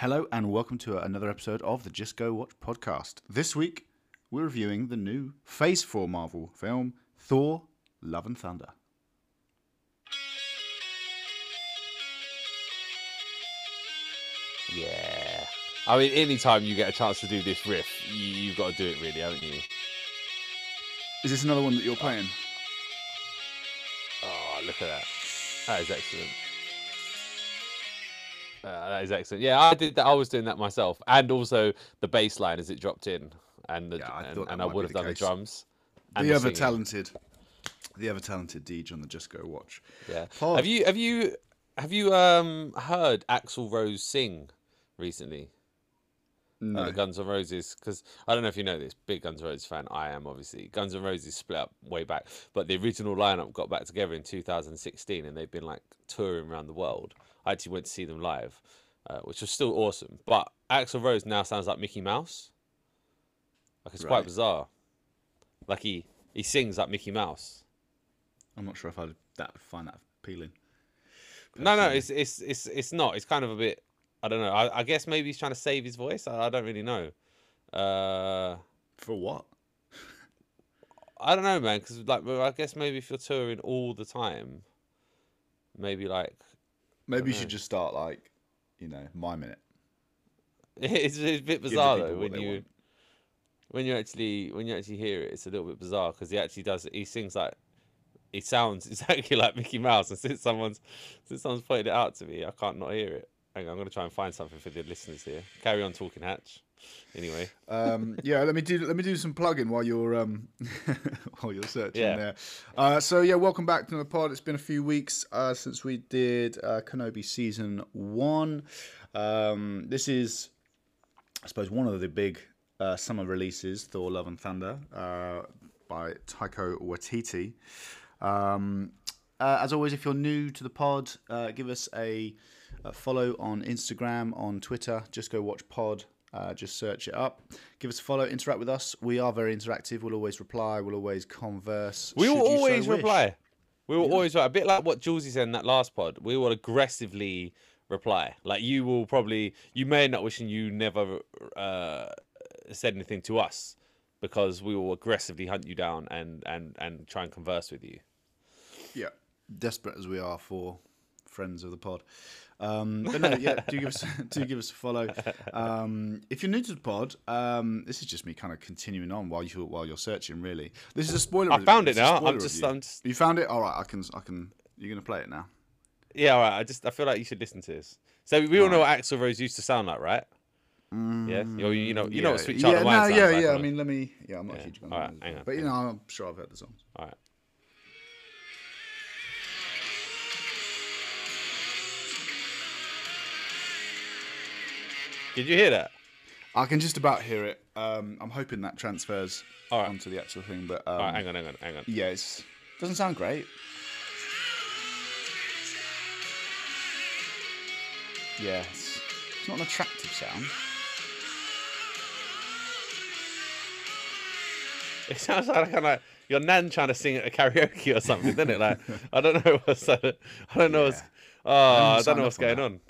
Hello and welcome to another episode of the Just Go Watch podcast. This week, we're reviewing the new Phase 4 Marvel film, Thor Love and Thunder. Yeah. I mean, anytime you get a chance to do this riff, you, you've got to do it, really, haven't you? Is this another one that you're playing? Oh, look at that. That is excellent. Uh, that is excellent. Yeah, I did that. I was doing that myself, and also the bass line as it dropped in, and the, Yeah, I and, and I would have done the drums. and The the ever singing. talented, the ever talented Deej on the Just Go Watch. Yeah. Have you have you have you um heard Axl Rose sing recently? No. the Guns N' Roses because I don't know if you know this, big Guns N' Roses fan. I am obviously. Guns N' Roses split up way back, but the original lineup got back together in 2016, and they've been like touring around the world. I actually went to see them live, uh, which was still awesome. But Axl Rose now sounds like Mickey Mouse. Like it's Right. quite bizarre. Like he he sings like Mickey Mouse. I'm not sure if I'd that find that appealing. No, no, personally. it's it's it's it's not. It's kind of a bit. I don't know. I, I guess maybe he's trying to save his voice. I, I don't really know. Uh, For what? I don't know, man. Because like, I guess maybe if you're touring all the time, maybe like Maybe you know. should just start like, you know, miming it. it's, it's a bit bizarre though when you want. when you actually when you actually hear it. It's a little bit bizarre because he actually does. He sings like he sounds exactly like Mickey Mouse. And since someone's since someone's pointed it out to me, I can't not hear it. Hang on, I'm gonna try and find something for the listeners here. Carry on talking, Hatch. Anyway, Um, yeah, let me do let me do some plugging while you're um, while you're searching Yeah. there. Uh, so yeah, welcome back to the pod. It's been a few weeks uh, since we did uh, Kenobi season one. Um, this is, I suppose, one of the big uh, summer releases: Thor: Love and Thunder uh, by Taika Waititi. Um, uh, as always, if you're new to the pod, uh, give us a, a follow on Instagram, on Twitter. Just go watch pod. Uh, just search it up. Give us a follow. Interact with us. We are very interactive. We'll always reply. We'll always converse. we will you so always reply. We will always a bit like what Julesy said in that last pod. We will aggressively reply. Like you will probably you may end up wishing you never uh, said anything to us because we will aggressively hunt you down and and and try and converse with you. Yeah, desperate as we are for friends of the pod. Um, but no, yeah, do give us do give us a follow. Um, if you're new to the pod, um, this is just me kind of continuing on while you while you're searching. Really, this is a spoiler. I re- found it now. I'm just-. I'm just- You found it. All right, I can I can. You're gonna play it now. Yeah, all right. I just I feel like you should listen to this. So we all know what Axl Rose used to sound like, right? Yeah, you, you know you know what Sweet Child yeah, of Mine no, sounds yeah, like. yeah. I mean, let me. Yeah, I'm not a Yeah. huge fan, All right, of it, hang on, but you know, I'm sure I've heard the songs. all right. Did you hear that? I can just about hear it. Um, I'm hoping that transfers right. onto the actual thing, but um, right, hang on, hang on, hang on. yeah, doesn't sound great. Yeah, it's, it's not an attractive sound. It sounds like kind of your nan trying to sing at a karaoke or something, doesn't it? Like I don't know what's I don't know what's oh I don't know what's going that. on.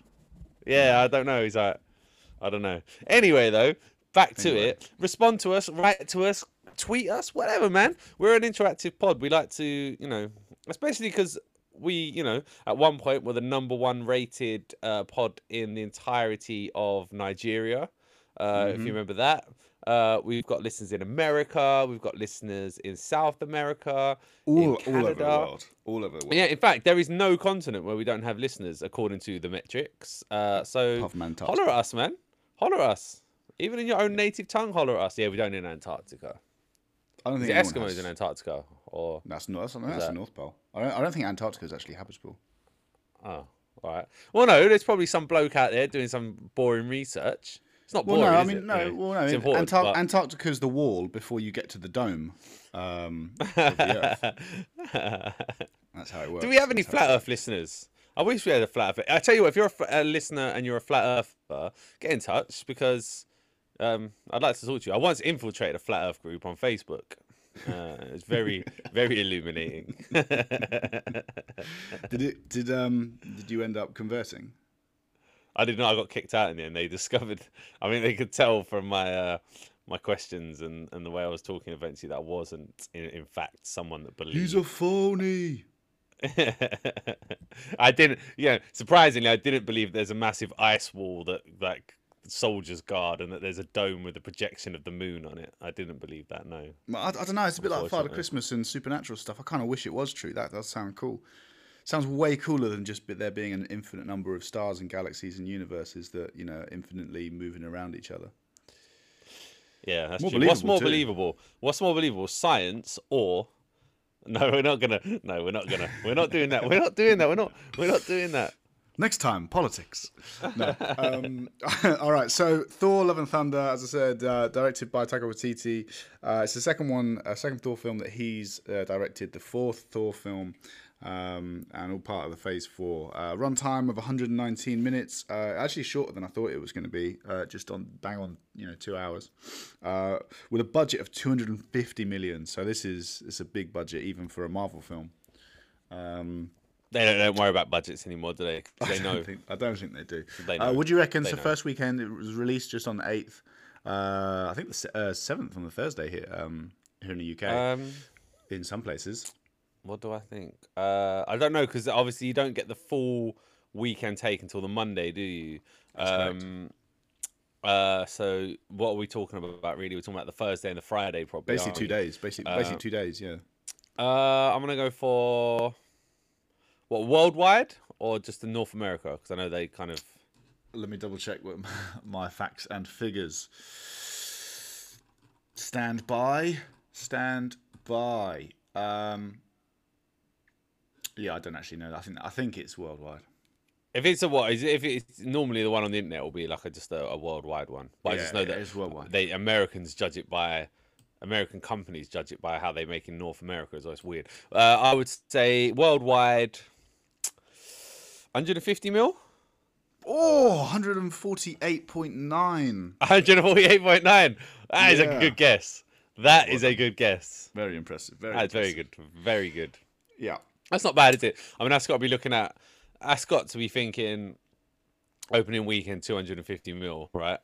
Yeah, I don't know. He's like I don't know. Anyway, though, back to Anyway. it. Respond to us, write to us, tweet us, whatever, man. We're an interactive pod. We like to, you know, especially because we, you know, at one point were the number one rated uh, pod in the entirety of Nigeria. Uh, If Mm-hmm. you remember that. Uh, we've got listeners in America. We've got listeners in South America, All, in all over the world. All over the world. Yeah, in fact, there is no continent where we don't have listeners, according to the metrics. Uh, so holler at us, man. Holler at us. Even in your own native tongue, holler at us. Yeah, we don't in Antarctica. I don't think anyone Eskimos has- in Antarctica? Or That's not. That's, that's the that- North Pole. I don't. I don't think Antarctica is actually habitable. oh, all right. Well, no, there's probably some bloke out there doing some boring research. It's not Well, boring. no. I is mean, it? no. You know, Well, no. It's important. Antar- but- Antarctica's the wall before you get to the dome. Um, of the Earth. That's how it works. Do we have any flat Earth listeners? I wish we had a flat Earth. I tell you what, if you're a, a listener and you're a flat Earther, get in touch because um, I'd like to talk to you. I once infiltrated a flat Earth group on Facebook. Uh, it's very, very illuminating. Did it? Did um? Did you end up converting? I didn't I got kicked out in the end. They discovered. I mean, they could tell from my uh, my questions and, and the way I was talking eventually that I wasn't in, in fact someone that believed. He's a phony. I didn't. Yeah, surprisingly, I didn't believe there's a massive ice wall that like soldiers guard and that there's a dome with a projection of the moon on it. I didn't believe that. No. I, I don't know. It's a bit like Father Christmas and supernatural stuff. I kind of wish it was true. That does sound cool. Sounds way cooler than just there being an infinite number of stars and galaxies and universes that you know infinitely moving around each other. Yeah, that's More true. What's more too. believable? What's more believable? Science or no? We're not gonna. No, we're not gonna. We're not doing that. We're not doing that. We're not. We're not doing that. Next time, politics. No. um, all right. So, Thor: Love and Thunder, as I said, uh, directed by Taika Waititi. Uh, it's the second one, uh, second Thor film that he's uh, directed. The fourth Thor film, um, and all part of the Phase Four. Uh, runtime of 119 minutes. Uh, actually, shorter than I thought it was going to be. Uh, just on bang on, you know, two hours. Uh, with a budget of 250 million. So this is it's a big budget even for a Marvel film. Um, They don't, don't worry about budgets anymore, do they? They I know. don't think, I don't think they do. They Uh, would you reckon? They So know. first weekend it was released just on the eighth. Uh, I think the se- uh, seventh on the Thursday here, um, here in the UK. Um, in some places, what do I think? Uh, I don't know because obviously you don't get the full weekend take until the Monday, do you? Um, uh, so what are we talking about? Really, we're talking about the Thursday and the Friday, probably. basically two we? days. Basically, Uh, basically two days. Yeah. Uh, I'm gonna go for what worldwide or just in North America because I know they kind of. Let me double check what my facts and figures. Stand by. Stand by. Um, yeah, I don't actually know. I think I think it's worldwide. If it's a what is it, if it's normally the one on the internet will be like a, just a, a worldwide one, but I just know yeah, that it's worldwide. they Americans judge it by American companies judge it by how they make in North America. So it's weird. Uh, I would say worldwide, 150 mil, Oh, 148.9. 148.9. That is Yeah. a good guess. That is a good guess. Very impressive. Very That's very good. Very good. Yeah. That's not bad, is it? I mean, that's got to be looking at. That's got to be thinking opening weekend 250 mil, right?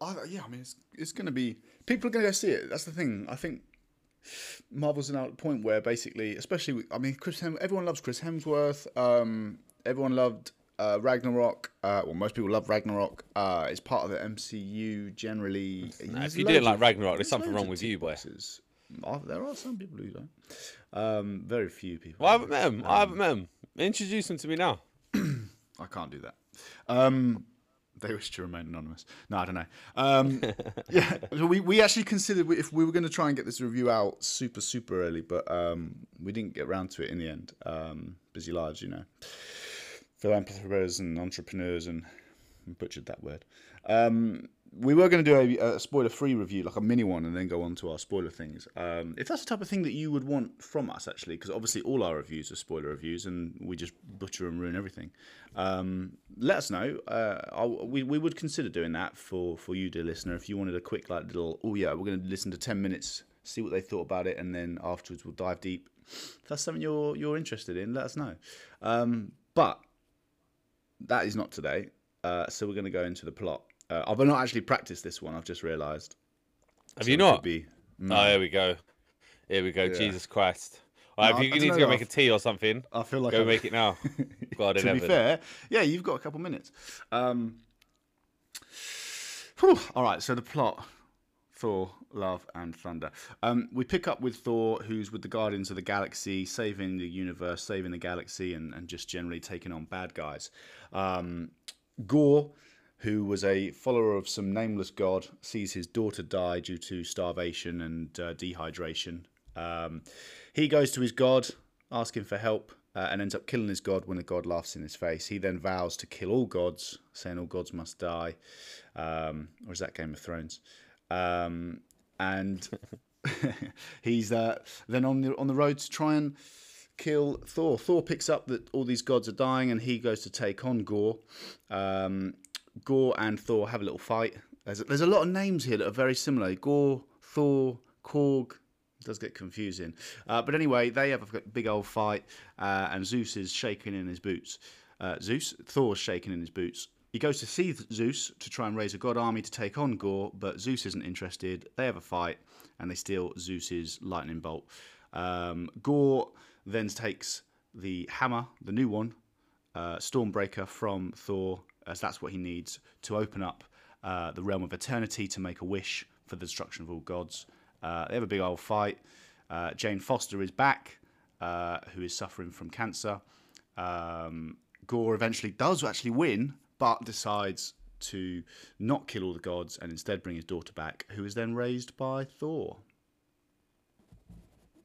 I, yeah, I mean, it's, it's going to be. People are going to go see it. That's the thing. I think Marvel's now at the point where basically, especially, with- I mean, Chris Hem- everyone loves Chris Hemsworth. Um, everyone loved uh, Ragnarok. Uh, well, most people love Ragnarok. Uh, it's part of the MCU generally. Nah, if you didn't like Ragnarok, there's there's something wrong with you, boy. There are some people who don't. Um, very few people. Well, I haven't met him. I haven't met him. Introduce him to me now. I can't do that. Um, they wish to remain anonymous. No, I don't know. Um, yeah, we, we actually considered if we were going to try and get this review out super super early, but um, we didn't get round to it in the end. Um, busy lives, you know. Philanthropers and entrepreneurs and butchered that word. Um, we were going to do a, a spoiler-free review, like a mini one, and then go on to our spoiler things. Um, if that's the type of thing that you would want from us, actually, because obviously all our reviews are spoiler reviews, and we just butcher and ruin everything. Um, let us know. Uh, we we would consider doing that for for you, dear listener, if you wanted a quick like little. Oh yeah, we're going to listen to ten minutes, see what they thought about it, and then afterwards we'll dive deep. If that's something you're you're interested in, let us know. Um, but that is not today. Uh, so we're going to go into the plot. Uh, I've not actually practiced this one. I've just realised. Have So you not? Be, Oh, here we go. Here we go. Yeah. Jesus Christ. Right, No, if you I need to go make a tea or something, I feel like go I've- make it now. God to be fair, yeah, you've got a couple minutes. Um, whew, all right, so the plot: Thor, Love, and Thunder. Um, we pick up with Thor, who's with the Guardians of the Galaxy, saving the universe, saving the galaxy, and, and just generally taking on bad guys. Um, Gorr, who was a follower of some nameless god, sees his daughter die due to starvation and uh, dehydration. Um, he goes to his god, asking for help, uh, and ends up killing his god when the god laughs in his face. He then vows to kill all gods, saying all gods must die. Um, or is that Game of Thrones? Um, and he's uh, then on the on the road to try and kill Thor. Thor picks up that all these gods are dying, and he goes to take on Gorr. Um, Gorr and Thor have a little fight. There's a, there's a lot of names here that are very similar. Gorr, Thor, Korg. It does get confusing, uh, but anyway, they have a big old fight, uh, and Zeus is shaking in his boots. Uh, Zeus, Thor's shaking in his boots. he goes to see Zeus to try and raise a god army to take on Gorr, but Zeus isn't interested. They have a fight, and they steal Zeus's lightning bolt. Um, Gorr then takes the hammer, the new one, uh, Stormbreaker from Thor, as that's what he needs to open up uh, the realm of eternity to make a wish for the destruction of all gods. Uh, they have a big old fight. Uh, Jane Foster is back, uh, who is suffering from cancer. Um, Gorr eventually does actually win, but decides to not kill all the gods and instead bring his daughter back, who is then raised by Thor.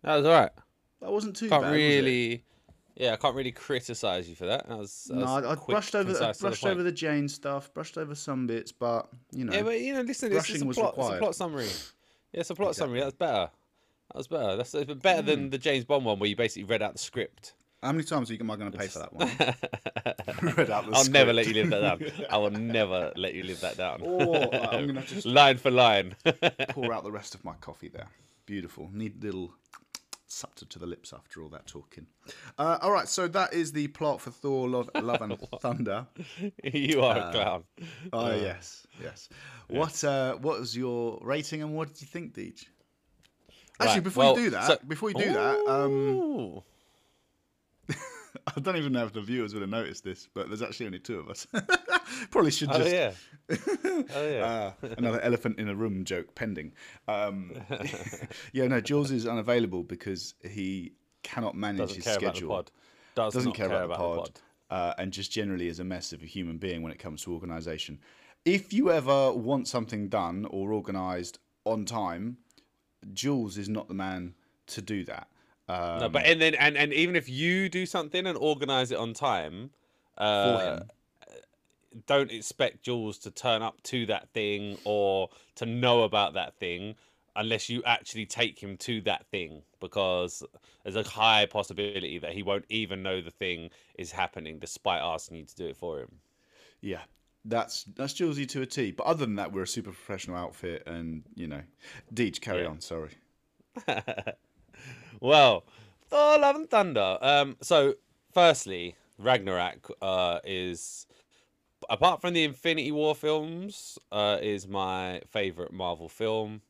That was all right. That wasn't too Can't bad. was really. Yeah, I can't really criticize you for that. That was, that No, I, I quick, brushed over, I to the brushed over the Jane stuff, brushed over some bits, but you know, Yeah, but you know, listen, this is a was plot, it's a plot summary. Yeah, it's a plot summary. That's better. That was better. That's better than the James Bond one where you basically read out the script. how many times am I going to pay for that one? Read out the I'll never let you live that down. I will never let you live that down. Or uh, I'm going to just line for line. pour out the rest of my coffee there. Beautiful. Need little sucked to the lips after all that talking. Uh, all right, so that is the plot for Thor: Love, Love and Thunder. you are Uh, a clown. Oh yes, yes. What uh, what was your rating and what did you think, Deej? Actually, Right, before well, you do that, so- before you do that, um, I don't even know if the viewers would have noticed this, but there's actually only two of us. Probably should just. Oh just yeah. Oh yeah. uh, another elephant in a room joke pending. Um, yeah, no, Jules is unavailable because he cannot manage Doesn't his care schedule. pod. Does Doesn't not care, about, about the pod, Uh, and just generally is a mess of a human being when it comes to organisation. If you ever want something done or organised on time, Jules is not the man to do that. Um, No, but and then and, and even if you do something and organize it on time, uh, him. Don't expect Jules to turn up to that thing or to know about that thing unless you actually take him to that thing because there's a high possibility that he won't even know the thing is happening despite asking you to do it for him. Yeah, that's that's Julesy to a T. But other than that, we're a super professional outfit, and you know, Deej, carry Yeah. on. Sorry. Well, Thor: Love and Thunder. Um, so firstly, Ragnarok uh, is apart from the Infinity War films, uh, is my favorite Marvel film.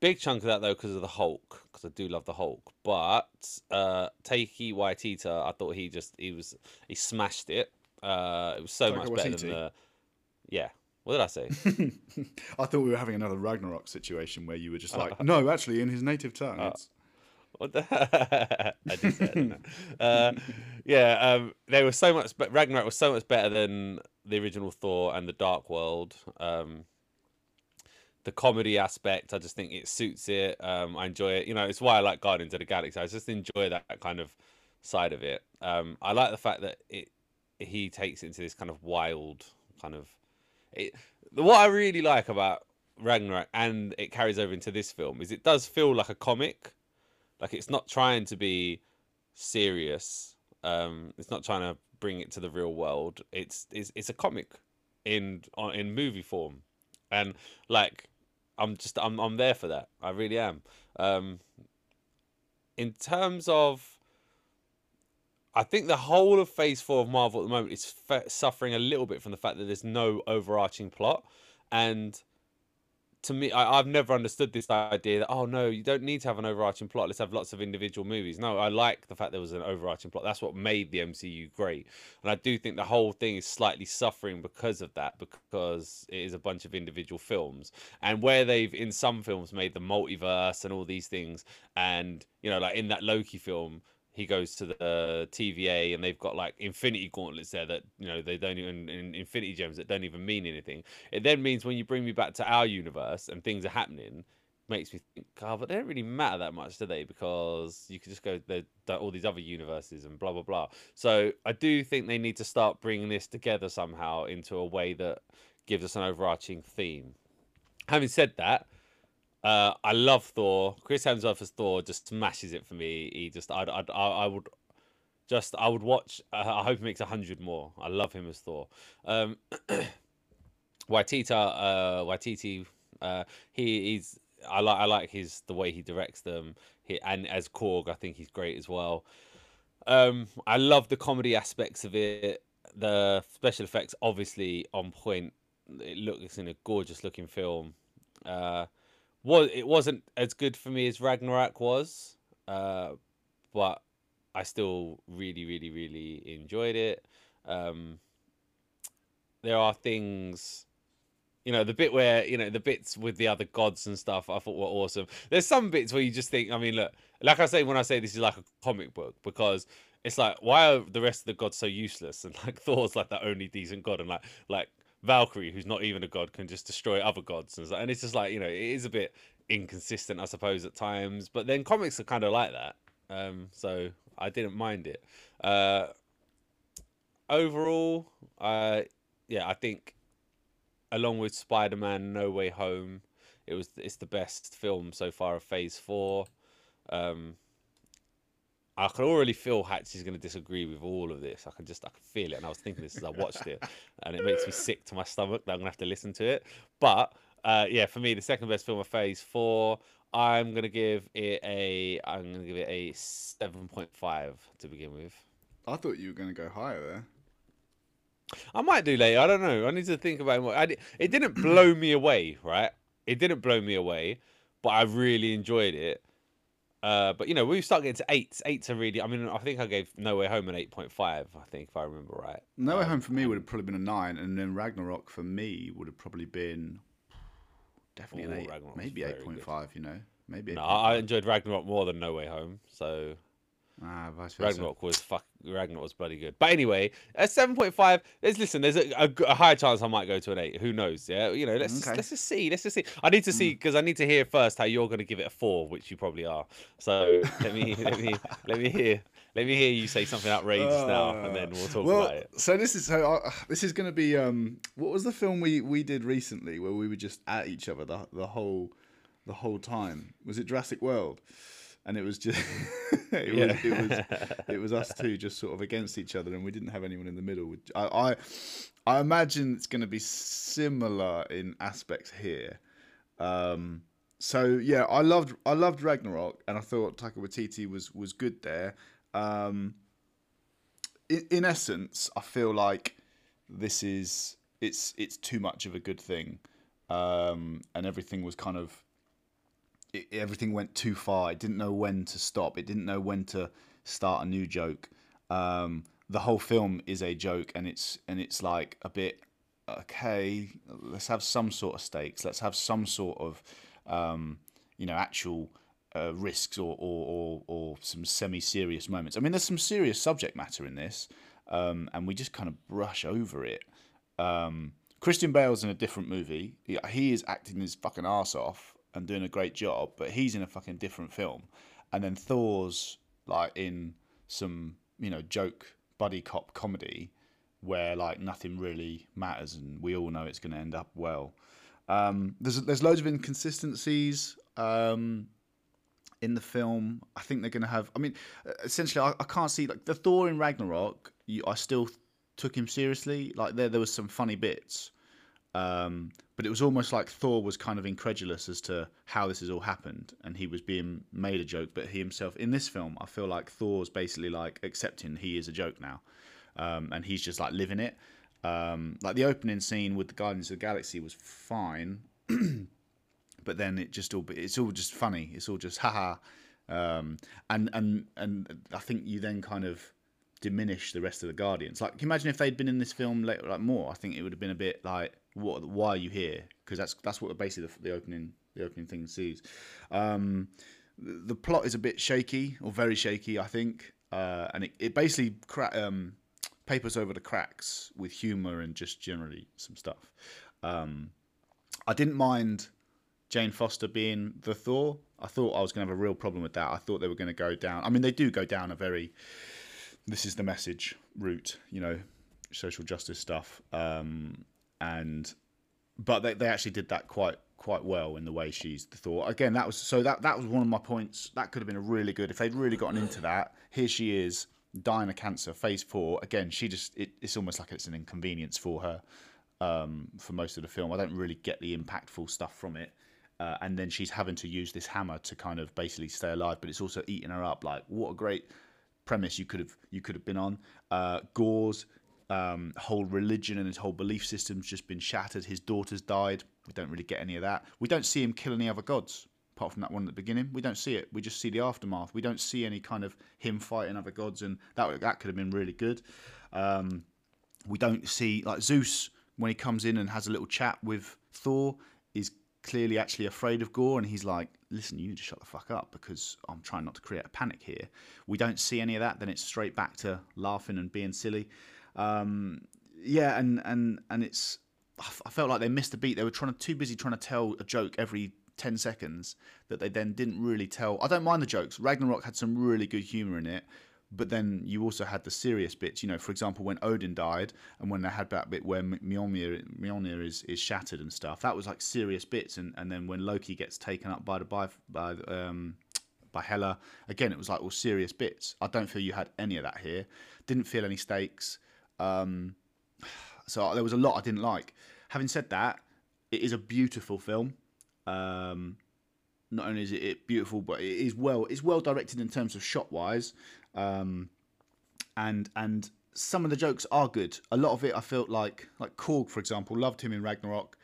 Big chunk of that though because of the Hulk, because I do love the Hulk. But uh, Taiki Waititi, I thought he just he was he smashed it. Uh, it was so Taika much better Waititi? than the yeah. What did I say? I thought we were having another Ragnarok situation where you were Uh, just like, no, actually, in his native tongue. it's... What the? I. Uh, yeah, um, they were so much. But Ragnarok was so much better than the original Thor and the Dark World. Um, the comedy aspect, I just think it suits it. Um, I enjoy it. You know, it's why I like Guardians of the Galaxy. I just enjoy that kind of side of it. Um, I like the fact that it he takes it into this kind of wild kind of. It, what I really like about Ragnarok and it carries over into this film is it does feel like a comic like it's not trying to be serious um it's not trying to bring it to the real world. It's it's, it's a comic in on in movie form. And like i'm just i'm i'm there for that. I really am. Um in terms of I think the whole of Phase Four of Marvel at the moment is suffering a little bit from the fact that there's no overarching plot, and to me, I, I've never understood this idea that oh no, you don't need to have an overarching plot. Let's have lots of individual movies. No, I like the fact there was an overarching plot. That's what made the MCU great, and I do think the whole thing is slightly suffering because of that, because it is a bunch of individual films, and where they've in some films made the multiverse and all these things, and you know, like in that Loki film he goes to the TVA and they've got like infinity gauntlets there that you know they don't even in infinity gems that don't even mean anything. It then means when you bring me back to our universe and things are happening, makes me think, God, but they don't really matter that much, do they? Because you could just go there all these other universes and blah blah blah. So I do think they need to start bringing this together somehow into a way that gives us an overarching theme. Having said that, uh, I love Thor. Chris Hemsworth as Thor just smashes it for me. He just, I'd, I'd, I, would, just, I would watch. Uh, I hope he makes a hundred more. I love him as Thor. Um, Waititi, uh, Waititi, uh, he, he's, I like, I like his the way he directs them. He, and as Korg, I think he's great as well. Um, I love the comedy aspects of it. the special effects obviously on point. It looks in a gorgeous looking film. Uh, was it wasn't as good for me as Ragnarok was, uh, but I still really, really, really enjoyed it. Um, there are things, you know, the bit where you know the bits with the other gods and stuff. I thought were awesome. There's some bits where you just think, I mean, look, like I say when I say this is like a comic book because it's like why are the rest of the gods so useless and like Thor's like the only decent god and like like Valkyrie, who's not even a god, can just destroy other gods, and, it's just like you know, it is a bit inconsistent, I suppose, at times. But then comics are kind of like that, um, so I didn't mind it. Uh, overall, uh, yeah, I think along with Spider-Man: No Way Home, it was it's the best film so far of Phase Four. Um, I can already feel Hatch is going to disagree with all of this. I can just I can feel it, and I was thinking this as I watched it, and it makes me sick to my stomach that I'm gonna have to listen to it. But uh, yeah, for me, the second best film of Phase Four. I'm gonna give it a. I'm gonna give it a seven point five to begin with. I thought you were going to go higher there. I might do later. I don't know. I need to think about it. I, it didn't blow me away, right? It didn't blow me away, but I really enjoyed it. Uh, but you know, we start getting to eights. Eights are really. I mean, I think I gave No Way Home an eight point five. I think if I remember right. No Way um, Home for me would have probably been a nine, and then Ragnarok for me would have probably been definitely Ooh, an eight, Ragnarok's maybe eight point five. You know, maybe. No, I enjoyed Ragnarok more than No Way Home. So Ah, vice versa. Ragnarok was fuck. Ragnarok was bloody good. But anyway, at seven point five, let's listen. There's a, a, a, high chance I might go to an eight. Who knows? Yeah, you know. Let's okay. just, let's just see. Let's just see. I need to see because mm. I need to hear first how you're going to give it a four, which you probably are. So let me let me let me hear let me hear you say something outrageous uh, now, and then we'll talk well, about it. So this is so uh, this is going to be um what was the film we we did recently where we were just at each other the the whole the whole time? Was it Jurassic World? And it was just it, yeah. was, it was it was us two just sort of against each other, and we didn't have anyone in the middle. I I, I imagine it's going to be similar in aspects here. Um, so yeah, I loved I loved Ragnarok, and I thought Taika Waititi was was good there. Um, in, in essence, I feel like this is it's it's too much of a good thing, um, and everything was kind of it, everything went too far. It didn't know when to stop. It didn't know when to start a new joke. Um, the whole film is a joke, and it's and it's like a bit okay. Let's have some sort of stakes. Let's have some sort of um, you know actual uh, risks or, or, or, or some semi-serious moments. I mean, there's some serious subject matter in this, um, and we just kind of brush over it. Um, Christian Bale's in a different movie. He, he is acting his fucking ass off, and doing a great job, but he's in a fucking different film. And then Thor's like in some, you know, joke buddy cop comedy where like nothing really matters and we all know it's going to end up well. Um, there's there's loads of inconsistencies um, in the film. I think they're going to have. I mean, essentially, I, I, can't see like the Thor in Ragnarok. You, I still took him seriously. Like there, there was some funny bits, um, but it was almost like Thor was kind of incredulous as to how this has all happened, and he was being made a joke. But he himself, in this film, I feel like Thor's basically like accepting he is a joke now, um, and he's just like living it. Um, like the opening scene with the Guardians of the Galaxy was fine, but then it just all it's all just funny. It's all just haha, um, and and and I think you then kind of diminish the rest of the Guardians. Like, imagine if they'd been in this film later, like more. I think it would have been a bit like what why are you here? Because that's that's what basically the, the, opening the opening thing sees um, the, plot is a bit shaky or very shaky i think. Uh, and it, it basically cra- um, papers over the cracks with humor and just generally some stuff. Um, i didn't mind jane foster being the thor. I thought i was going to have a real problem with that. I thought they were going to go down i mean they do go down a very this is the message route you know social justice stuff um, and but they, they actually did that quite quite well in the way she's thought. Again, that was so that that was one of my points. That could have been a really good if they'd really gotten into that. Here she is dying of cancer, phase four. Again, she just it, it's almost like it's an inconvenience for her um, for most of the film. I don't really get the impactful stuff from it. Uh, and then she's having to use this hammer to kind of basically stay alive, but it's also eating her up. Like what a great premise you could have you could have been on. Uh, Gorr's um, whole religion and his whole belief system's just been shattered. His daughter's died. We don't really get any of that. We don't see him kill any other gods apart from that one at the beginning. We don't see it. We just see the aftermath. We don't see any kind of him fighting other gods, and that that could have been really good. Um, we don't see like Zeus when he comes in and has a little chat with Thor is clearly actually afraid of Gorr and he's like, "Listen, you need to shut the fuck up because I'm trying not to create a panic here." We don't see any of that. Then it's straight back to laughing and being silly. Um, yeah, and and and it's I felt like they missed a beat. They were trying to too busy trying to tell a joke every 10 seconds that they then didn't really tell. I don't mind the jokes. Ragnarok had some really good humor in it, but then you also had the serious bits. You know, for example, when Odin died and when they had that bit where Mjolnir, Mjolnir is, is shattered and stuff, that was like serious bits. And, and then when Loki gets taken up by the by, by um, by Hela. Again, it was like all serious bits. I don't feel you had any of that here. Didn't feel any stakes. Um, so there was a lot I didn't like. Having said that, it is a beautiful film. Um, not only is it beautiful, but it is well it's well directed in terms of shot wise, um, and and some of the jokes are good. A lot of it I felt like like Korg for example loved him in Ragnarok.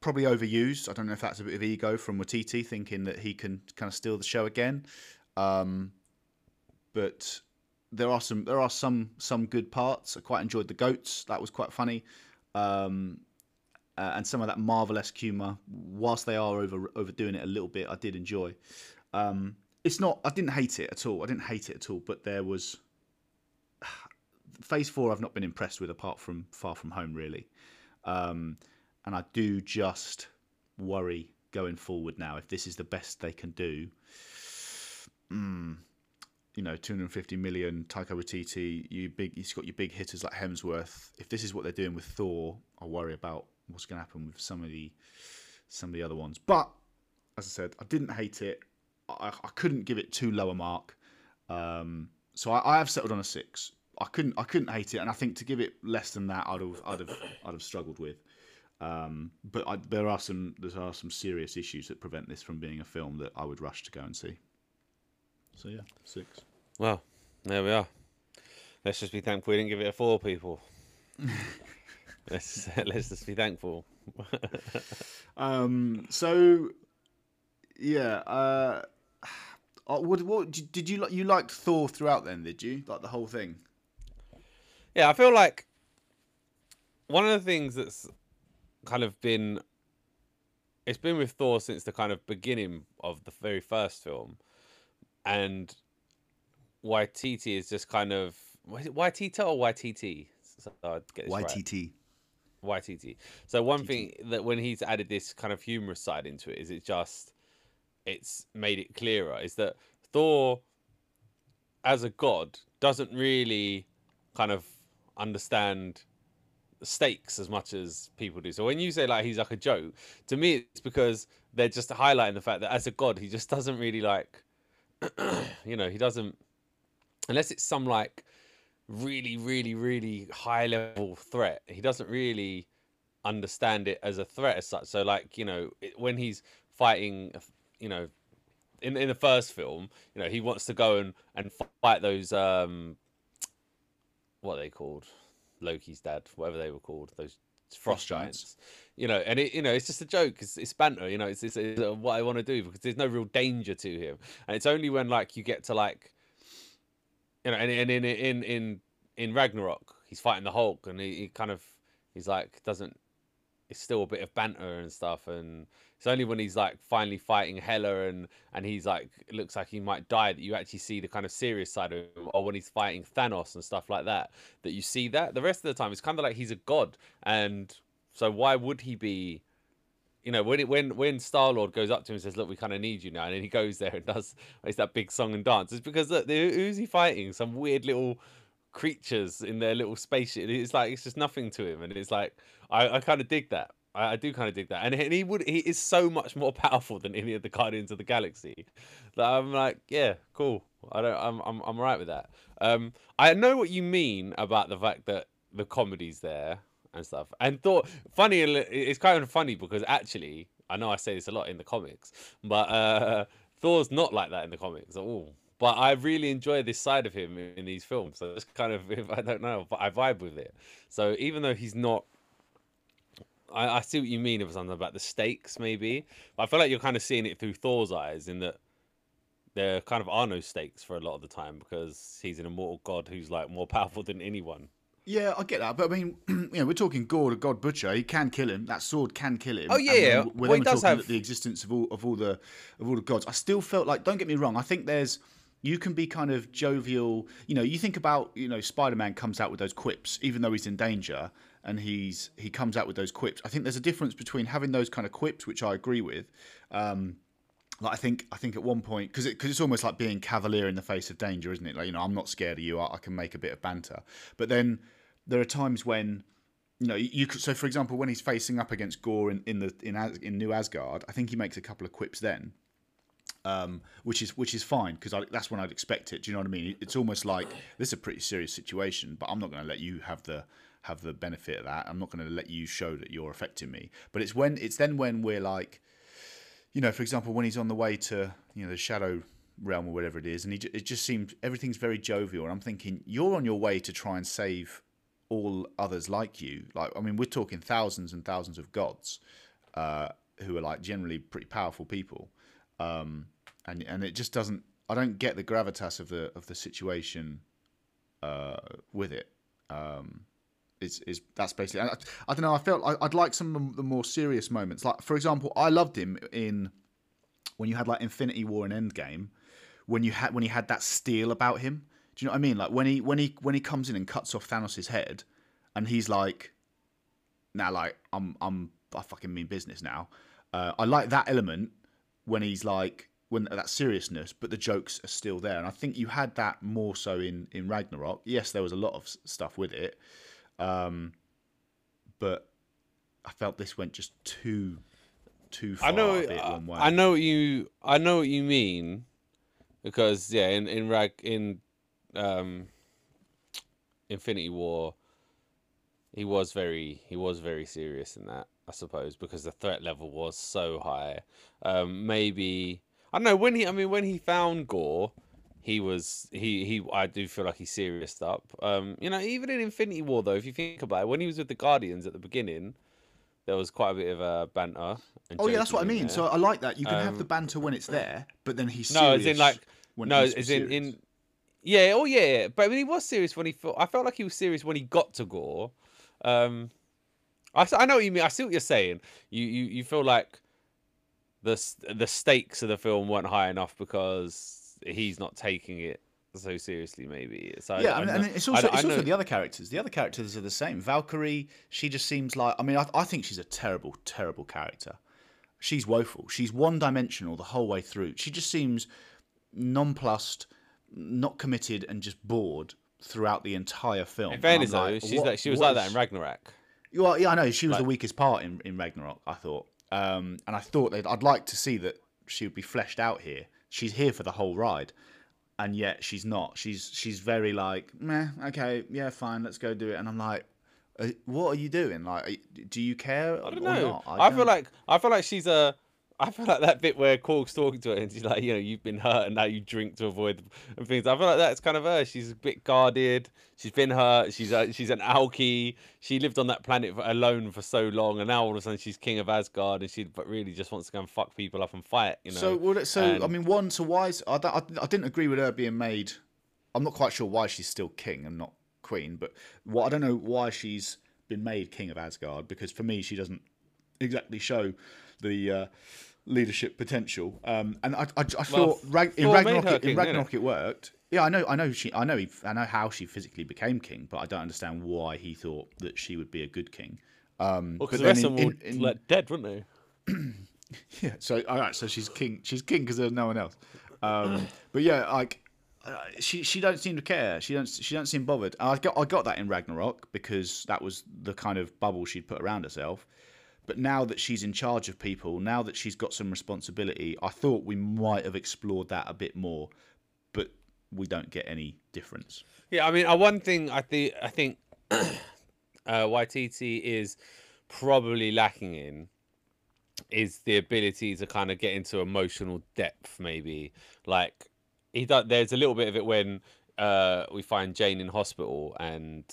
Probably overused. I don't know if that's a bit of ego from Waititi thinking that he can kind of steal the show again. Um, but there are some there are some some good parts. I quite enjoyed the goats. That was quite funny. Um, uh, and some of that marvelous humour, whilst they are over overdoing it a little bit, I did enjoy. Um, it's not. I didn't hate it at all. I didn't hate it at all. But there was Phase Four. I've not been impressed with, apart from Far From Home, really. Um, and I do just worry going forward now if this is the best they can do. Mm, you know, 250 million, Taika Waititi, you big, you've got your big hitters like Hemsworth. If this is what they're doing with Thor, I worry about what's going to happen with some of the some of the other ones. But as I said, I didn't hate it. I, I couldn't give it too low a mark, um, so I, I, have settled on a six. I couldn't I couldn't hate it, and I think to give it less than that, I'd have I'd have I'd have struggled with. Um, but I, there are some there are some serious issues that prevent this from being a film that I would rush to go and see. So yeah, six. Well, there we are. Let's just be thankful we didn't give it a four, people. let's let's just be thankful. um. So, yeah. Uh, uh, what what did you like? You liked Thor throughout, then? Did you like the whole thing? Yeah, I feel like one of the things that's kind of been it's been with Thor since the kind of beginning of the very first film, and Waititi is just kind of Waititi or YTT. So YTT. Right. YTT. So one thing that when he's added this kind of humorous side into it is it just it's made it clearer is that Thor as a god doesn't really kind of understand stakes as much as people do. So when you say like he's like a joke, to me it's because they're just highlighting the fact that as a god he just doesn't really like you know, he doesn't unless it's some like really, really, really high level threat. He doesn't really understand it as a threat as such. So, like, you know, when he's fighting, you know, in in the first film, you know, he wants to go and and fight those um, what are they called, Loki's dad, whatever they were called, those frost giants. You know, and it, you know, it's just a joke. It's, it's banter. You know, it's, it's, it's what I want to do because there's no real danger to him, and it's only when like you get to like you know, and, and in in in in Ragnarok, he's fighting the Hulk, and he, he kind of he's like doesn't. It's still a bit of banter and stuff, and it's only when he's like finally fighting Hela and and he's like looks like he might die that you actually see the kind of serious side of him, or when he's fighting Thanos and stuff like that, that you see that. The rest of the time, it's kind of like he's a god, and so why would he be? you know, when it, when when Star Lord goes up to him and says, "Look, we kind of need you now," and then he goes there and does it's that big song and dance. It's because look, who's he fighting? Some weird little creatures in their little spaceship. It's like it's just nothing to him, and it's like I, I kind of dig that. I, I do kind of dig that, and, and he would he is so much more powerful than any of the Guardians of the Galaxy. That I'm like, yeah, cool. I don't. I'm I'm I'm right with that. Um, I know what you mean about the fact that the comedy's there and stuff. And thought funny, it's kind of funny because actually, I know I say this a lot in the comics, but uh, Thor's not like that in the comics at all. but I really enjoy this side of him in, these films. So it's kind of, I don't know, but I vibe with it. So even though he's not, I, I see what you mean if something about the stakes, maybe. But I feel like you're kind of seeing it through Thor's eyes, in that there kind of are no stakes for a lot of the time because he's an immortal god who's like more powerful than anyone. Yeah, I get that, but I mean, you know, we're talking Gorr, the God Butcher. He can kill him. That sword can kill him. Oh yeah, yeah. We're Well, he then does talking have- the existence of all of all the of all the gods. I still felt like, don't get me wrong. I think there's you can be kind of jovial. You know, you think about you know Spider-Man comes out with those quips, even though he's in danger, and he's he comes out with those quips. I think there's a difference between having those kind of quips, which I agree with. Um, like I think I think at one point because it, cause it's almost like being cavalier in the face of danger, isn't it? Like you know, I'm not scared of you. I, I can make a bit of banter, but then there are times when you know you could. So for example, when he's facing up against Gorr in, in the in As, in New Asgard, I think he makes a couple of quips then. Um, which is which is fine because that's when I'd expect it. Do you know what I mean? It's almost like this is a pretty serious situation, but I'm not going to let you have the have the benefit of that. I'm not going to let you show that you're affecting me. But it's when it's then when we're like, you know, for example, when he's on the way to you know the shadow realm or whatever it is, and he it just seems everything's very jovial, and I'm thinking you're on your way to try and save all others like you. Like I mean, we're talking thousands and thousands of gods uh, who are like generally pretty powerful people, um, and and it just doesn't. I don't get the gravitas of the of the situation uh, with it. Um, is is that's basically. I, I don't know. I felt I, I'd like some of the more serious moments. Like for example, I loved him in when you had like Infinity War and Endgame, when you had when he had that steel about him. Do you know what I mean? Like when he when he when he comes in and cuts off Thanos' head, and he's like, "Now, like I'm I'm I fucking mean business now." Uh, I like that element when he's like when that seriousness, but the jokes are still there, and I think you had that more so in in Ragnarok. Yes, there was a lot of stuff with it, um, but I felt this went just too too far I know, a uh, one way. I know what you, I know what you mean, because yeah, in in rag in, um, Infinity War, he was very he was very serious in that, I suppose, because the threat level was so high. Um, maybe I don't know when he, I mean, when he found Gorr, he was he he. I do feel like he serious up. Um, you know, even in Infinity War though, if you think about it, when he was with the Guardians at the beginning. There was quite a bit of uh, banter. and Oh yeah, that's what I mean. there. So I like that. You can have Um, the banter when it's there, but then he's No, as in like when no, it needs to be as in in yeah, oh yeah, yeah. But I mean, he was serious when he felt. I felt like he was serious when he got to Gorr. Um, I, I know what you mean. I see what you're saying. You you you feel like the the stakes of the film weren't high enough because he's not taking it so seriously. Maybe so. I- yeah, I and, know- and it's I- also I it's also the other characters. The other characters are the same. Valkyrie, she just seems like. I mean, I, I think she's a terrible, terrible character. She's woeful. She's one dimensional the whole way through. She just seems nonplussed, not committed, and just bored throughout the entire film. In fairness, though, like, she's like she was like that in Ragnarok. Well, yeah, I know she was the weakest part in, in Ragnarok. I thought, um, and I thought that I'd like to see that she would be fleshed out here. She's here for the whole ride, and yet she's not. She's she's very like, meh, okay, yeah, fine, let's go do it. And I'm like, uh, what are you doing? Like, do you care I don't or know. not? I, feel don't- like I feel like she's a. I feel like that bit where Korg's talking to her and she's like, you know, you've been hurt and now you drink to avoid and things. I feel like that's kind of her. She's a bit guarded. She's been hurt. She's a, she's an alky. She lived on that planet for- alone for so long, and now all of a sudden she's king of Asgard, and she but really just wants to go and fuck people up and fight. You know. So, well, so I mean, one. So why? Is, I, I, I didn't agree with her being made. I'm not quite sure why she's still king and not queen, but what I don't know why she's been made king of Asgard because for me she doesn't exactly show the uh, leadership potential. Um, and I, I, I thought Rag, in Ragnarok, it, king, in Ragnarok it worked. Yeah, I know, I know she, I know, he, I know how she physically became king, but I don't understand why he thought that she would be a good king. Um, Well, because the rest of them were in- in- like dead, weren't they? yeah. So all right. So she's king. She's king because there's no one else. Um, but yeah, like uh, she she don't seem to care. She don't she don't seem bothered. I got I got that in Ragnarok because that was the kind of bubble she'd put around herself. But now that she's in charge of people, now that she's got some responsibility, I thought we might have explored that a bit more, but we don't get any difference. Yeah, I mean, uh, one thing I think I think uh, YTT is probably lacking in is the ability to kind of get into emotional depth, maybe like he does. There's a little bit of it when uh, we find Jane in hospital and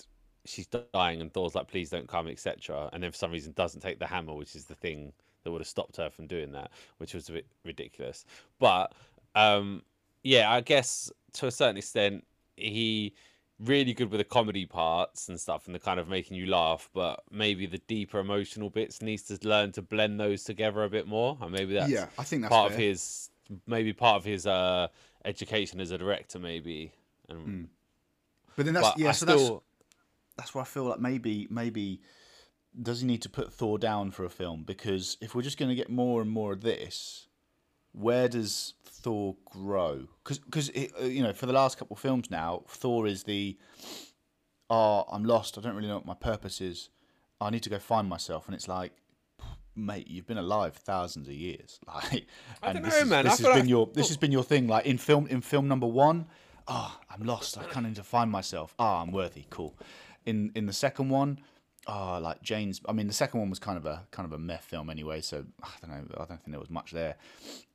she's dying, and Thor's like, "Please don't come," etc. And then for some reason doesn't take the hammer, which is the thing that would have stopped her from doing that, which was a bit ridiculous. But um, yeah, I guess to a certain extent, he really good with the comedy parts and stuff and the kind of making you laugh but maybe the deeper emotional bits needs to learn to blend those together a bit more and maybe that's yeah, I think that's part fair. of his maybe part of his uh education as a director maybe and Hmm. But then that's but yeah. I so still that's where I feel like maybe maybe does he need to put Thor down for a film? Because if we're just going to get more and more of this, where does Thor grow? Because uh, you know, for the last couple of films now, Thor is the oh, I'm lost. I don't really know what my purpose is. I need to go find myself, and it's like. Mate, you've been alive thousands of years. Like, and don't this know, is- This has been like- your this has been your thing. Like in film, in film number one, oh, I'm lost. I can't to find myself. Ah, I'm worthy. Cool. In in the second one, oh, like Jane's. I mean, the second one was kind of a kind of a meh film anyway. So I don't know. I don't think there was much there.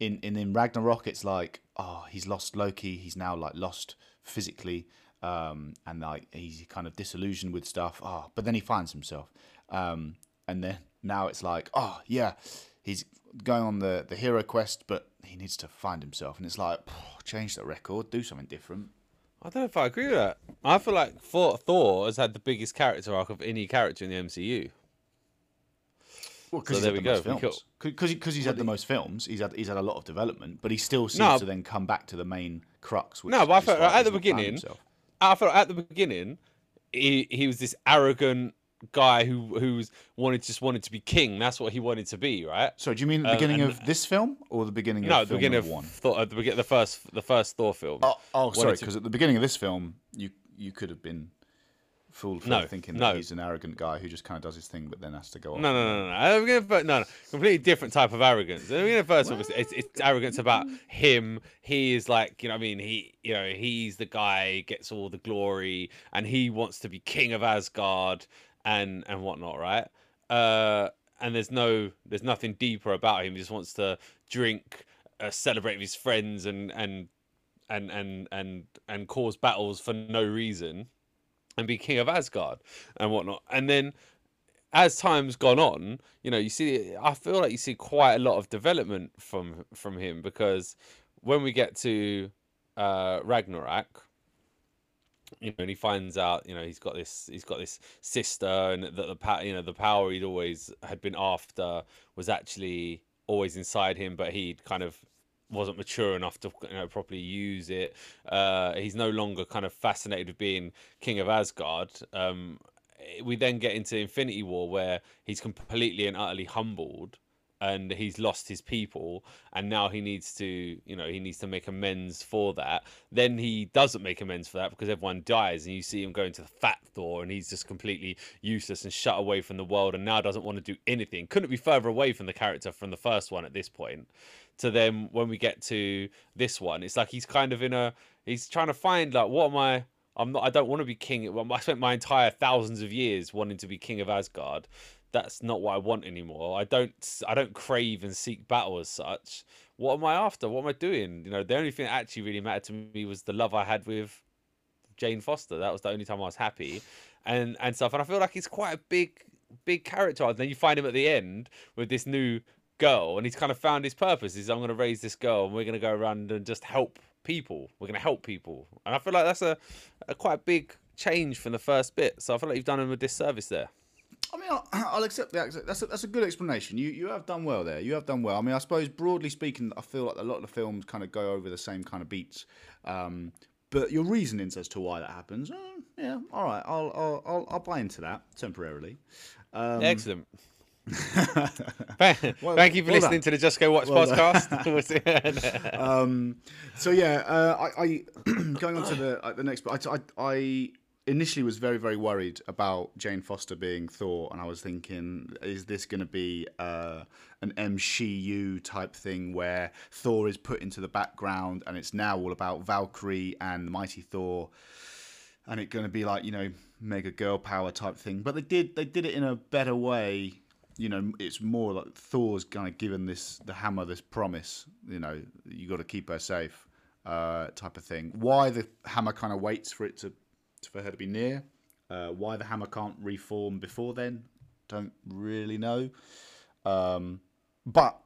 In in in Ragnarok, it's like oh, he's lost Loki. He's now like lost physically, um, and like he's kind of disillusioned with stuff. Oh, but then he finds himself. Um, and then now it's like oh yeah, he's going on the the hero quest, but he needs to find himself. And it's like change the record, do something different. I don't know if I agree with that. I feel like Thor, Thor has had the biggest character arc of any character in the MCU. Well, So there we go, we Because because he's had the most films, he's had he's had a lot of development, but he still seems No. to then come back to the main crux. Which No, but I felt why at the he's not found beginning. I felt at the beginning, he he was this arrogant guy who who's wanted just wanted to be king. That's what he wanted to be, right? So, do you mean the Um, beginning and- of this film or the beginning No, of the beginning of number one? Thor, at the the first the first Thor film. Oh, oh sorry, to- because at the beginning of this film, you you could have been fooled for No, thinking that no. he's an arrogant guy who just kind of does his thing, but then has to go on. No, no, no, no, no. At the beginning of the fir- no, no, completely different type of arrogance. At the beginning of the first it's, it's, it's arrogance about him. He is like, you know, I mean, he, you know, he's the guy gets all the glory, and he wants to be king of Asgard and and whatnot, right? Uh, and there's no, there's nothing deeper about him. He just wants to drink, uh, celebrate with his friends, and and and and and and cause battles for no reason, and be king of Asgard and whatnot. And then as time's gone on, you know, you see, I feel like you see quite a lot of development from from him because when we get to uh, Ragnarok, you know, and he finds out, you know, he's got this, he's got this sister, and that the power, you know, the power he'd always had been after was actually always inside him, but he'd kind of wasn't mature enough to you know, properly use it. Uh, he's no longer kind of fascinated with being king of Asgard. Um, we then get into Infinity War where he's completely and utterly humbled and he's lost his people and now he needs to you know he needs to make amends for that then he doesn't make amends for that because everyone dies and you see him going to the fat thor and he's just completely useless and shut away from the world and now doesn't want to do anything couldn't be further away from the character from the first one at this point to then when we get to this one it's like he's kind of in a he's trying to find like what am i i'm not i don't want to be king i spent my entire thousands of years wanting to be king of asgard that's not what i want anymore. I don't i don't crave and seek battle as such. What am i after? What am i doing? You know the only thing that actually really mattered to me was the love i had with jane foster. That was the only time i was happy. And and stuff. And i feel like he's quite a big big character. And then you find him at the end with this new girl and he's kind of found his purpose. Is i'm going to raise this girl and we're going to go around and just help people. We're going to help people. And i feel like that's a, a quite big change from the first bit. So i feel like you've done him a disservice there I mean, I'll, I'll accept that. That's a, that's a good explanation. You you have done well there. You have done well. I mean, I suppose broadly speaking, I feel like a lot of the films kind of go over the same kind of beats. Um, but your reasonings as to why that happens, uh, yeah, all right, I'll, I'll I'll I'll buy into that temporarily. Um, excellent Thank Well- thank you for well listening done. to the Just Go Watch Well podcast. um, so yeah, uh, I, I going on to the uh, the next. But I, I, I initially was very very worried about Jane Foster being Thor, and I was thinking, is this going to be uh, an MCU type thing where Thor is put into the background, and it's now all about Valkyrie and Mighty Thor, and it's going to be like you know mega girl power type thing. But they did they did it in a better way. You know, it's more like Thor's kind of given this the hammer this promise. You know, you got to keep her safe. uh, type of thing. Why the hammer kind of waits for it to for her to be near. Uh, why the hammer can't reform before then, don't really know. Um, but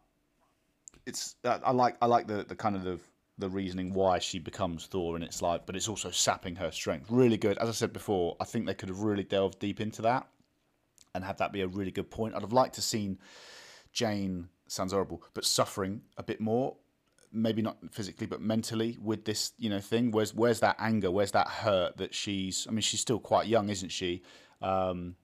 it's I like I like the the kind of the, the reasoning why she becomes Thor, and it's like, but it's also sapping her strength. Really good. As I said before, I think they could have really delved deep into that and have that be a really good point. I'd have liked to seen Jane sounds horrible, but suffering a bit more. Maybe not physically, but mentally with this, you know, thing. Where's where's that anger? Where's that hurt that she's? I mean, she's still quite young, isn't she? Um,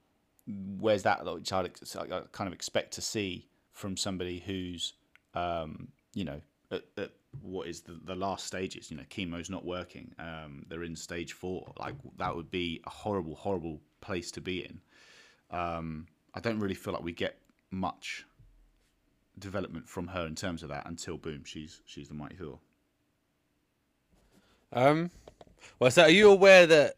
where's that which I'd kind of expect to see from somebody who's, um, you know, at, at what is the, the last stages? You know, chemo's not working. Um, they're in stage four. Like that would be a horrible, horrible place to be in. Um, I don't really feel like we get much development from her in terms of that until boom, she's she's the mighty Thor. Um, well, so are you aware that?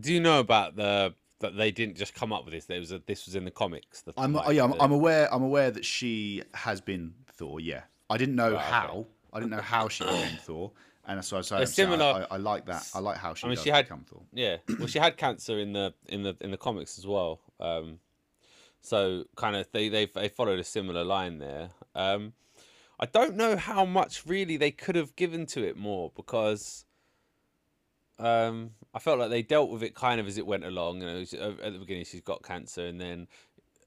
Do you know about the that they didn't just come up with this? There was a this was in the comics. The, I'm like, oh, yeah, I'm, the- I'm aware. I'm aware that she has been Thor. Yeah, I didn't know Right, okay. how. I didn't know how she became Thor, and so I so I, similar- I, I like that. I like how she I mean, she had- Thor. Yeah, well, she had cancer in the in the in the comics as well. Um, so kind of they they they followed a similar line there. Um, I don't know how much really they could have given to it more because um, I felt like they dealt with it kind of as it went along. You know, at the beginning she's got cancer, and then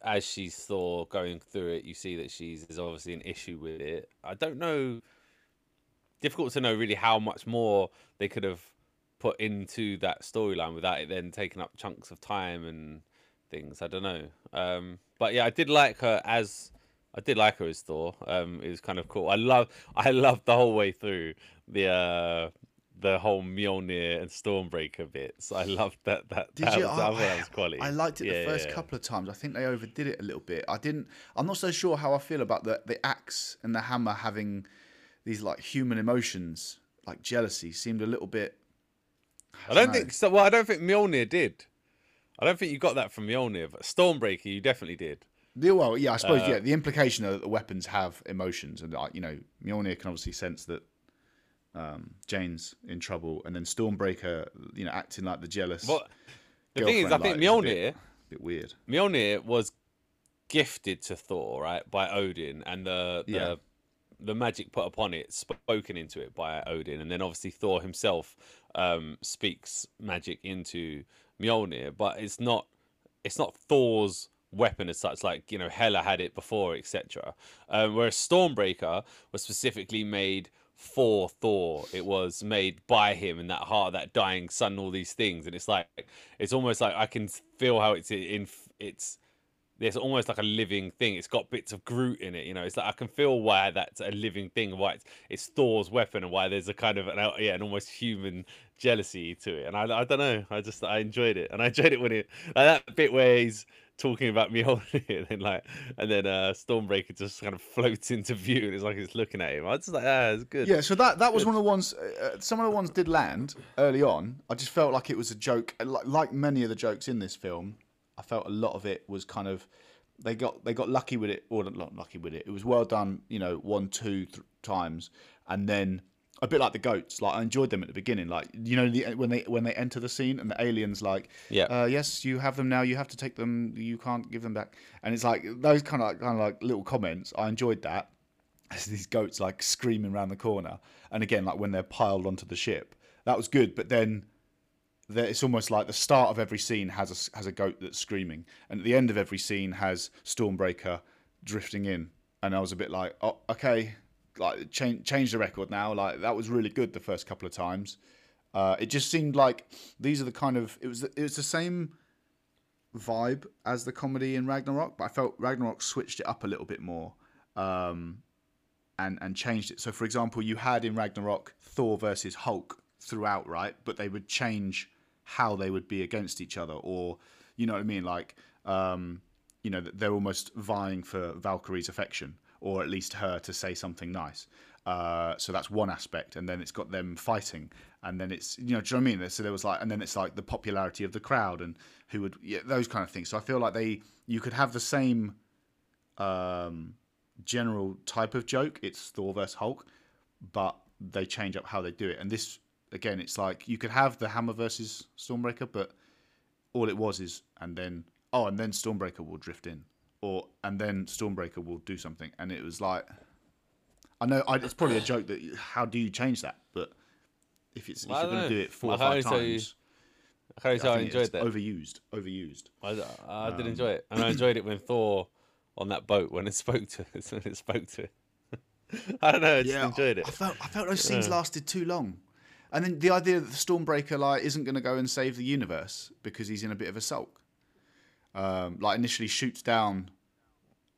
as she's saw going through it, you see that she's there's obviously an issue with it. I don't know. Difficult to know really how much more they could have put into that storyline without it then taking up chunks of time and things. I don't know. Um, but yeah, I did like her as I did like her as Thor. Um, it was kind of cool. I love I loved the whole way through the uh, the whole Mjolnir and Stormbreaker bits. I loved that. That Did that you? Was, Oh, I that was quality. I liked it the first yeah. couple of times. I think they overdid it a little bit. I didn't. I'm not so sure how I feel about the the axe and the hammer having these like human emotions, like jealousy, seemed a little bit. I don't know. think so. Well, I don't think Mjolnir did. I don't think you got that from Mjolnir, but Stormbreaker you definitely did. Yeah, well, yeah, I suppose Uh, yeah. The implication that the weapons have emotions, and like, you know, Mjolnir can obviously sense that um, Jane's in trouble, and then Stormbreaker, you know, acting like the jealous. But the thing is, I think like, a Mjolnir. bit, bit weird. Mjolnir was gifted to Thor, right, by Odin, and the the, Yeah. the magic put upon it, spoken into it by Odin, and then obviously Thor himself um, speaks magic into Mjolnir, but it's not it's not Thor's weapon as such. Like you know, Hela had it before, etc. Um, whereas Stormbreaker was specifically made for Thor. It was made by him and that heart, that dying sun, all these things, and it's like it's almost like I can feel how it's in it's there's almost like a living thing. It's got bits of Groot in it, you know. It's like I can feel why that's a living thing, why it's, it's Thor's weapon, and why there's a kind of an yeah, an almost human jealousy to it. And I, I don't know, I just I enjoyed it, and I enjoyed it when it like that bit where he's talking about Mjolnir, and then like and then uh Stormbreaker just kind of floats into view, and it's like it's looking at him. I just like, ah, it's good. Yeah, so that that was one of the ones. Uh, some of the ones did land early on. I just felt like it was a joke, like, like many of the jokes in this film. I felt a lot of it was kind of they got they got lucky with it, or not lucky with it. It was well done, you know, one two th- times, and then a bit like the goats. Like I enjoyed them at the beginning, like you know the, when they when they enter the scene and the aliens like, Yeah. uh, yes, you have them now. You have to take them. You can't give them back. And it's like those kind of kind of like little comments. I enjoyed that as these goats like screaming around the corner. And again, like when they're piled onto the ship, that was good. But then there, it's almost like the start of every scene has a, has a goat that's screaming, and at the end of every scene has Stormbreaker drifting in. And I was a bit like, oh, okay, like change change the record now. Like that was really good the first couple of times. Uh, it just seemed like these are the kind of it was it was the same vibe as the comedy in Ragnarok, but I felt Ragnarok switched it up a little bit more. Um, and and changed it. So, for example, you had in Ragnarok Thor versus Hulk throughout, right? But they would change how they would be against each other, or you know what I mean? Like, um, you know, they're almost vying for Valkyrie's affection, or at least her to say something nice. Uh, so that's one aspect, and then it's got them fighting, and then it's you know, do you know what I mean? So there was like, and then it's like the popularity of the crowd and who would yeah, those kind of things. So I feel like they you could have the same um, general type of joke. It's Thor versus Hulk, but they change up how they do it. And this again, it's like you could have the Hammer versus Stormbreaker, but all it was is and then oh, and then Stormbreaker will drift in, or and then Stormbreaker will do something, and it was like. I know I, it's probably a joke that how do you change that? But if it's if you're going to do it four or five times, Okay, I I enjoyed that. Overused, overused. I, I Um, did enjoy it, and I enjoyed it when Thor on that boat when it spoke to it. When it spoke to it. I don't know. I just enjoyed it. I felt I felt those scenes Yeah. lasted too long, and then the idea that the Stormbreaker like isn't going to go and save the universe because he's in a bit of a sulk. Um, like initially shoots down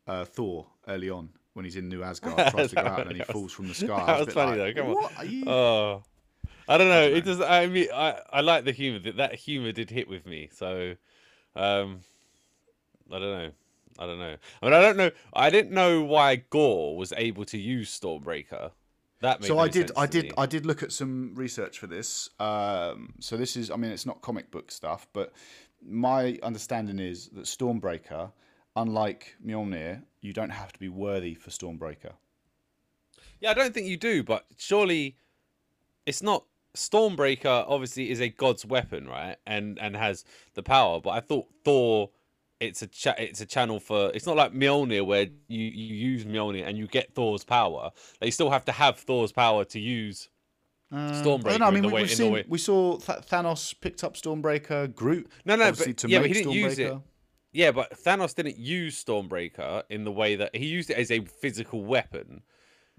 uh, Thor early on when he's in New Asgard, tries to go out and then he falls from the sky. That was funny like, though, come on. Are you? Oh, I don't know. It does. I mean, I I like the humor. That that humor did hit with me. So, um, I don't know. I don't know. I mean, I don't know. I didn't know why Gorr was able to use Stormbreaker. That so no I did I did. I did look at some research for this. Um, so this is I mean it's not comic book stuff, but my understanding is that Stormbreaker, unlike Mjolnir, you don't have to be worthy for Stormbreaker. Yeah, I don't think you do, but surely it's not. Stormbreaker obviously is a god's weapon, right? And and has the power. But I thought Thor, it's a cha- it's a channel for. It's not like Mjolnir where you you use Mjolnir and you get Thor's power. They still have to have Thor's power to use. Stormbreaker I, don't I mean, we, way- we've seen, we saw Th- Thanos picked up Stormbreaker. Groot, No, no, but- yeah, but he didn't use it. Yeah, but Thanos didn't use Stormbreaker in the way that he used it as a physical weapon.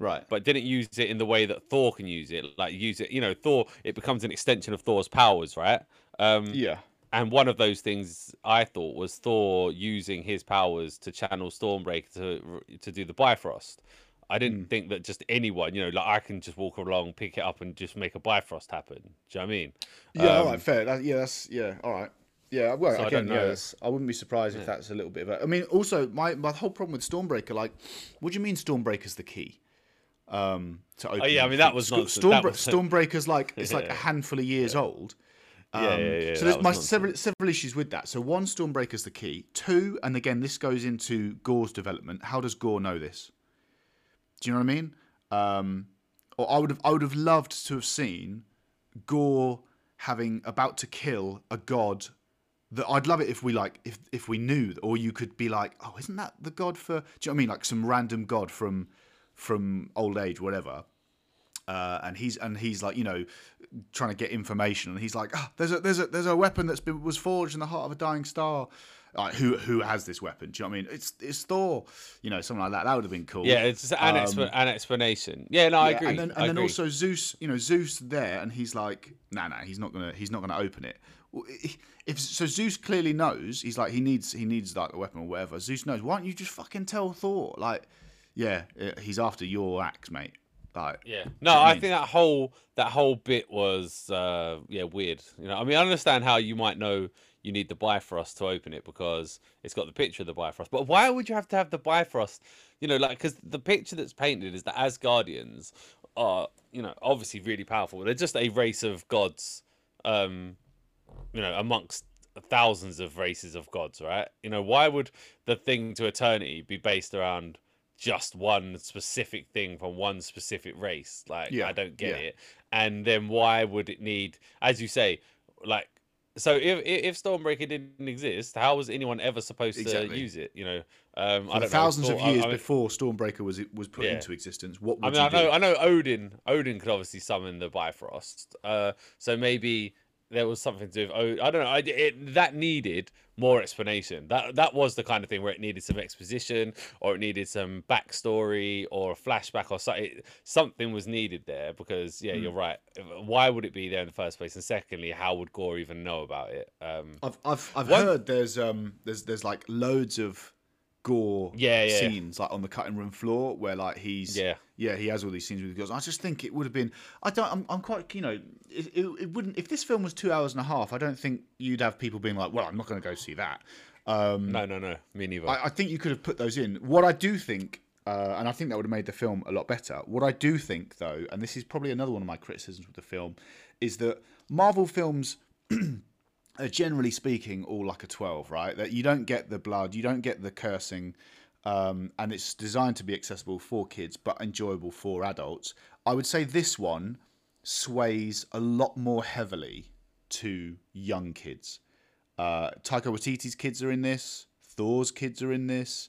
Right. but didn't use it in the way that Thor can use it. Like use it, you know, Thor. It becomes an extension of Thor's powers, right? Um, yeah. And one of those things I thought was Thor using his powers to channel Stormbreaker to to do the Bifrost. I didn't Hmm. think that just anyone, you know, like I can just walk along, pick it up, and just make a Bifrost happen. Do you know what I mean? Yeah. all Um, right. Fair. That, yeah. That's yeah. All right. Yeah. Well, So I again, don't yeah. know. I wouldn't be surprised if that's a little bit of a. I mean, also my my whole problem with Stormbreaker, like, what do you mean Stormbreaker's the key? Um, to open. Oh, yeah, I mean, that was Sto- nonsense. That was- Stormbreaker's like it's like a handful of years old. Um, Yeah, yeah, yeah, So there's my several several issues with that. So one, Stormbreaker's the key. Two, and again, this goes into Gorr's development. How does Gorr know this? Do you know what I mean? Um, or I would have I would have loved to have seen Gorr having about to kill a god. That I'd love it if we like if if we knew, or you could be like, oh, isn't that the god for? Do you know what I mean? Like some random god from from old age, whatever. Uh, and he's and he's like you know trying to get information, and he's like, ah, there's a there's a there's a weapon that's been was forged in the heart of a dying star. Like, who who has this weapon? Do you know what I mean? It's it's Thor, you know, something like that. That would have been cool. Yeah, it's an, exp- an explanation. Yeah, no, I Yeah, agree. And then, and then agree. also Zeus, you know, Zeus there, and he's like, nah, nah, he's not gonna, he's not gonna open it. If so, Zeus clearly knows. He's like, he needs, he needs like a weapon or whatever. Zeus knows. Why don't you just fucking tell Thor? Like, yeah, uh, he's after your axe, mate. Like, Yeah. No, you know what I I mean? think that whole that whole bit was uh yeah, weird. You know, I mean I understand how you might know you need the Bifrost to open it because it's got the picture of the Bifrost. But why would you have to have the Bifrost? You know, like cuz the picture that's painted is that Asgardians are, you know, obviously really powerful. They're just a race of gods um you know, amongst thousands of races of gods, right? You know, why would the thing to eternity be based around just one specific thing from one specific race? Like, Yeah, I don't get yeah. it. And then why would it need, as you say, like, so if if Stormbreaker didn't exist, how was anyone ever supposed Exactly. to use it? You know, um, I don't thousands know. of Thor- I- years I mean- before Stormbreaker was was put Yeah. into existence, what I mean, I know, do? I know Odin. Odin could obviously summon the Bifrost. Uh, so maybe there was something to do with Odin. I don't know. I, it, that needed more explanation. That that was the kind of thing where it needed some exposition, or it needed some backstory, or a flashback, or something. Something was needed there because, yeah, Hmm. you're right. Why would it be there in the first place? And secondly, how would Gorr even know about it? Um, I've I've I've One- heard there's um there's there's like loads of Gorr Yeah, yeah. scenes like on the cutting room floor where like he's Yeah. Yeah he has all these scenes with girls. I just think it would have been I don't I'm, I'm quite you know it, it, it wouldn't if this film was two hours and a half I don't think you'd have people being like well I'm not going to go see that. Um, no, no, no. Me neither. I, I think you could have put those in. What I do think, uh, and I think that would have made the film a lot better. What I do think, though, and this is probably another one of my criticisms with the film, is that Marvel films are generally speaking all like a 12, right? That you don't get the blood, you don't get the cursing, um, and it's designed to be accessible for kids but enjoyable for adults. I would say this one sways a lot more heavily to young kids. Uh, Taika Waititi's kids are in this. Thor's kids are in this.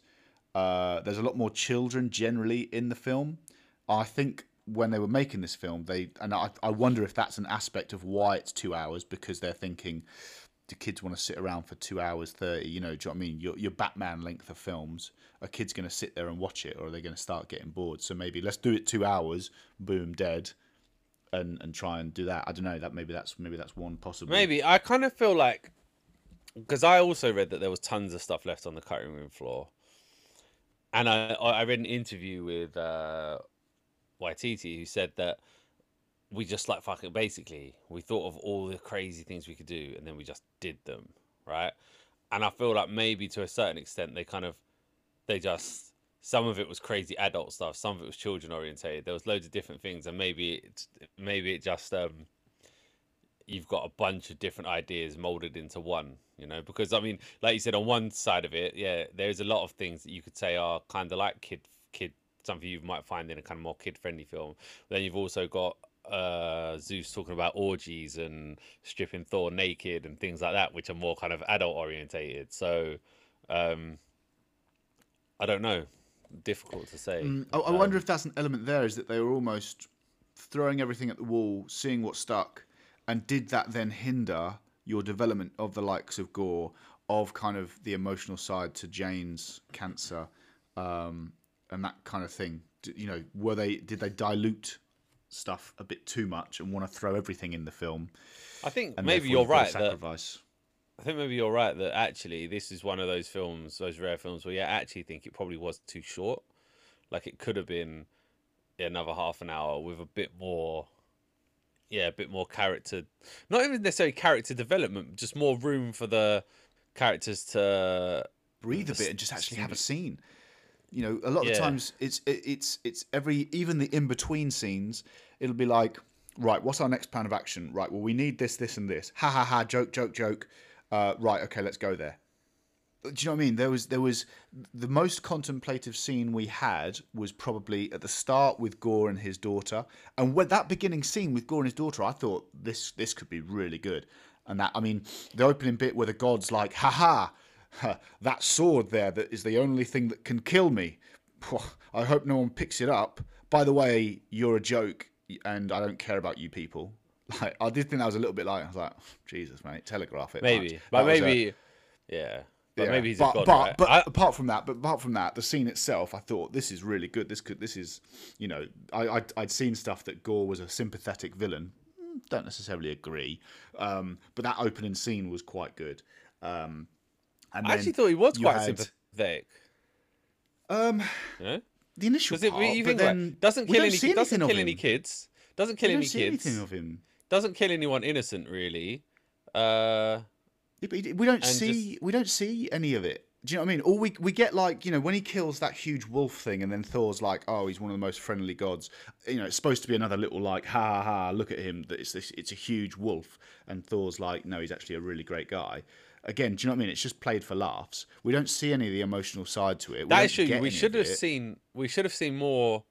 Uh, there's a lot more children generally in the film. I think when they were making this film, they and I, I wonder if that's an aspect of why it's two hours because they're thinking, do kids want to sit around for two hours thirty? You know, do you know what I mean? Your your Batman length of films, are kids going to sit there and watch it, or are they going to start getting bored? So maybe let's do it two hours, boom, dead, and and try and do that. I don't know. That maybe that's maybe that's one possible. Maybe I kind of feel like because I also read that there was tons of stuff left on the cutting room floor, and I I read an interview with uh, Waititi who said that we just like fucking basically we thought of all the crazy things we could do and then we just did them right? And i feel like maybe to a certain extent they kind of they just some of it was crazy adult stuff some of it was children orientated there was loads of different things and maybe it maybe it just um you've got a bunch of different ideas molded into one you know? Because i mean like you said on one side of it yeah there's a lot of things that you could say are kind of like kid kid something you might find in a kind of more kid friendly film then you've also got uh, Zeus talking about orgies and stripping Thor naked and things like that, which are more kind of adult orientated. So, um, I don't know. Difficult to say. Mm, I, I wonder if that's an element there is that they were almost throwing everything at the wall, seeing what stuck, and did that then hinder your development of the likes of Gorr, of kind of the emotional side to Jane's cancer, um, and that kind of thing? You know, were they did they dilute stuff a bit too much and want to throw everything in the film? I think maybe you're you've got to right that Sacrifice. I think maybe you're right that actually this is one of those films, those rare films where you actually think it probably was too short. Like it could have been another half an hour with a bit more, yeah, a bit more character. Not even necessarily character development, just more room for the characters to. breathe a bit and just actually have a scene. You know, a lot of Yeah. the times it's it, it's it's every even the in between scenes. It'll be like, right, what's our next plan of action? Right, well, we need this, this, and this. Ha ha ha! Joke, joke, joke. Uh, right, okay, let's go there. Do you know what I mean? There was there was the most contemplative scene we had was probably at the start with Gorr and his daughter, and when that beginning scene with Gorr and his daughter, I thought this this could be really good. And that I mean, the opening bit where the god's like, "Ha ha, ha, that sword there that is the only thing that can kill me. I hope no one picks it up. By the way, you're a joke, and I don't care about you people." Like I did think that was a little bit like I was like, Jesus, mate, telegraph it. Maybe, but That was a- maybe, yeah. But yeah, maybe he's but, a god, but, right? but I- apart from that, but apart from that, the scene itself, I thought this is really good. This could, this is, you know, I, I'd, I'd seen stuff that Gorr was a sympathetic villain. Mm, Don't necessarily agree, um, but that opening scene was quite good. Um, I actually thought he was quite had- sympathetic. Um, know? the initial part, you but think then like, doesn't kill any doesn't kill any kids. Doesn't kill We any kids. of him. Doesn't kill anyone innocent really. Uh, Yeah, we don't see we don't see any of it. Do you know what I mean? All we we get like you know when he kills that huge wolf thing, and then Thor's like, oh, he's one of the most friendly gods. You know, it's supposed to be another little like, ha ha ha, look at him. That it's this, it's a huge wolf, and Thor's like, no, he's actually a really great guy. Again, do you know what I mean? It's just played for laughs. We don't see any of the emotional side to it. We that. We should have seen we should have seen more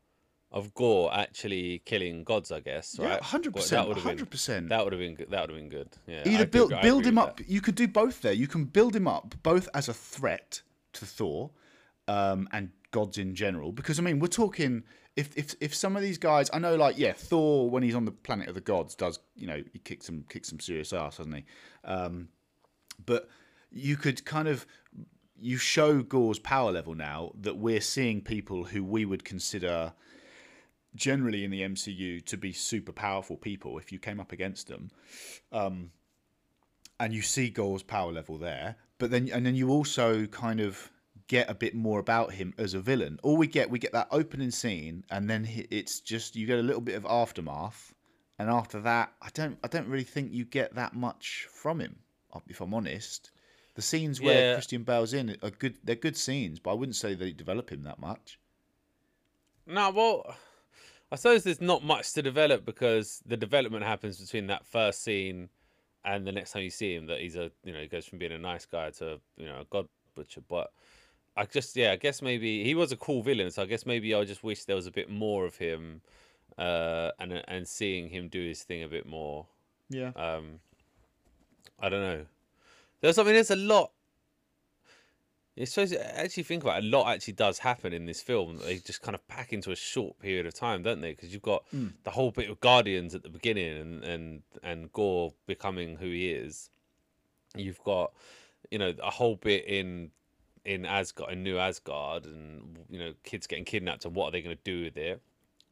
of Gorr actually killing gods. I guess Right? Yeah, hundred percent, that would have been hundred percent. that would have been good. That would have been good. Yeah. Either agree- build I build him up. that. You could do both there. You can build him up both as a threat to Thor, um, and gods in general. Because I mean, we're talking if if if some of these guys, I know, like yeah, Thor when he's on the planet of the gods does you know he kicks some kicks some serious ass, doesn't he? Um, but you could kind of you show Gorr's power level now that we're seeing people who we would consider generally in the MCU to be super powerful people if you came up against them. Um, and you see Gorr's power level there, but then and then you also kind of get a bit more about him as a villain. All we get, we get that opening scene, and then it's just you get a little bit of aftermath, and after that, I don't, I don't really think you get that much from him. If I'm honest, the scenes where Yeah. Christian Bale's in are good. They're good scenes, but I wouldn't say they develop him that much. No, well, I suppose there's not much to develop because the development happens between that first scene and the next time you see him. That he's a, you know, he goes from being a nice guy to, you know, a god butcher. But I just yeah, I guess maybe he was a cool villain, so I guess maybe I just wish there was a bit more of him, uh, and and seeing him do his thing a bit more. Yeah. Um, I don't know. There's I mean, there's a lot. It's supposed to actually think about it, a lot actually does happen in this film. They just kind of pack into a short period of time, don't they? Because you've got the whole bit of Guardians at the beginning, and and and Gorr becoming who he is. You've got, you know, a whole bit in in Asgard, in New Asgard, and you know, kids getting kidnapped, and what are they going to do with it?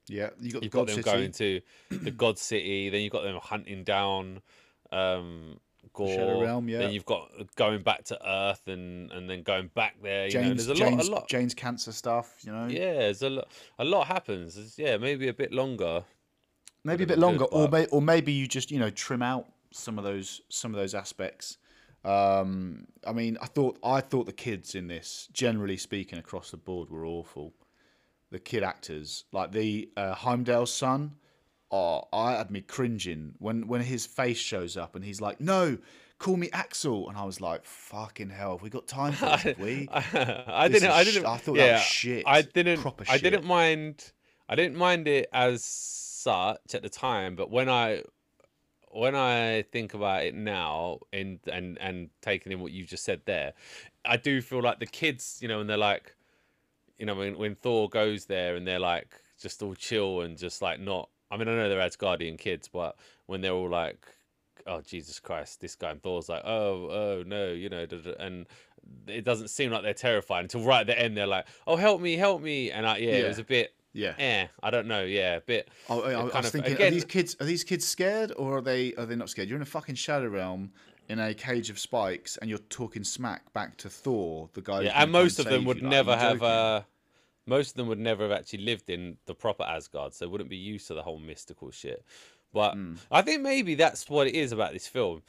yeah. You got You've got them City. going to the God City, then you've got them hunting down um Gorr. Shadow Realm, yeah. Then you've got going back to Earth and and then going back there. You know, James, there's a James, lot, a lot. Jane's cancer stuff. You know. Yeah, there's a lot. A lot happens. Yeah, maybe a bit longer. maybe a bit longer, good, or may, or maybe you just you know trim out some of those some of those aspects. Um, I mean, I thought I thought the kids in this, generally speaking, across the board, were awful. The kid actors, like the uh, Heimdall's son, oh, I had me cringing when when his face shows up and he's like, "No, call me Axl," and I was like, "Fucking hell, have we got time for this? Have we?" I This didn't. I didn't. I thought that was shit. I didn't. Proper I didn't mind. I didn't mind it as such at the time, but when I when I think about it now, and and and taking in what you just said there, I do feel like the kids, you know, and they're like, you know, when when Thor goes there and they're like just all chill and just like not. I mean, I know they're Asgardian kids, but when they're all like, "Oh Jesus Christ, this guy," and Thor's like, "Oh, oh no," you know, and it doesn't seem like they're terrified until right at the end they're like, "Oh, help me, help me," and I, yeah, it was a bit, yeah. eh, I don't know, yeah, a bit. Oh, I, I was kind of- thinking, are again- these kids are these kids scared or are they are they not scared? You're in a fucking shadow realm in a cage of spikes, and you're talking smack back to Thor, the guy. Yeah, and most of them would you. Never you're have. Uh, most of them would never have actually lived in the proper Asgard, so wouldn't be used to the whole mystical shit. But Hmm. I think maybe that's what it is about this film.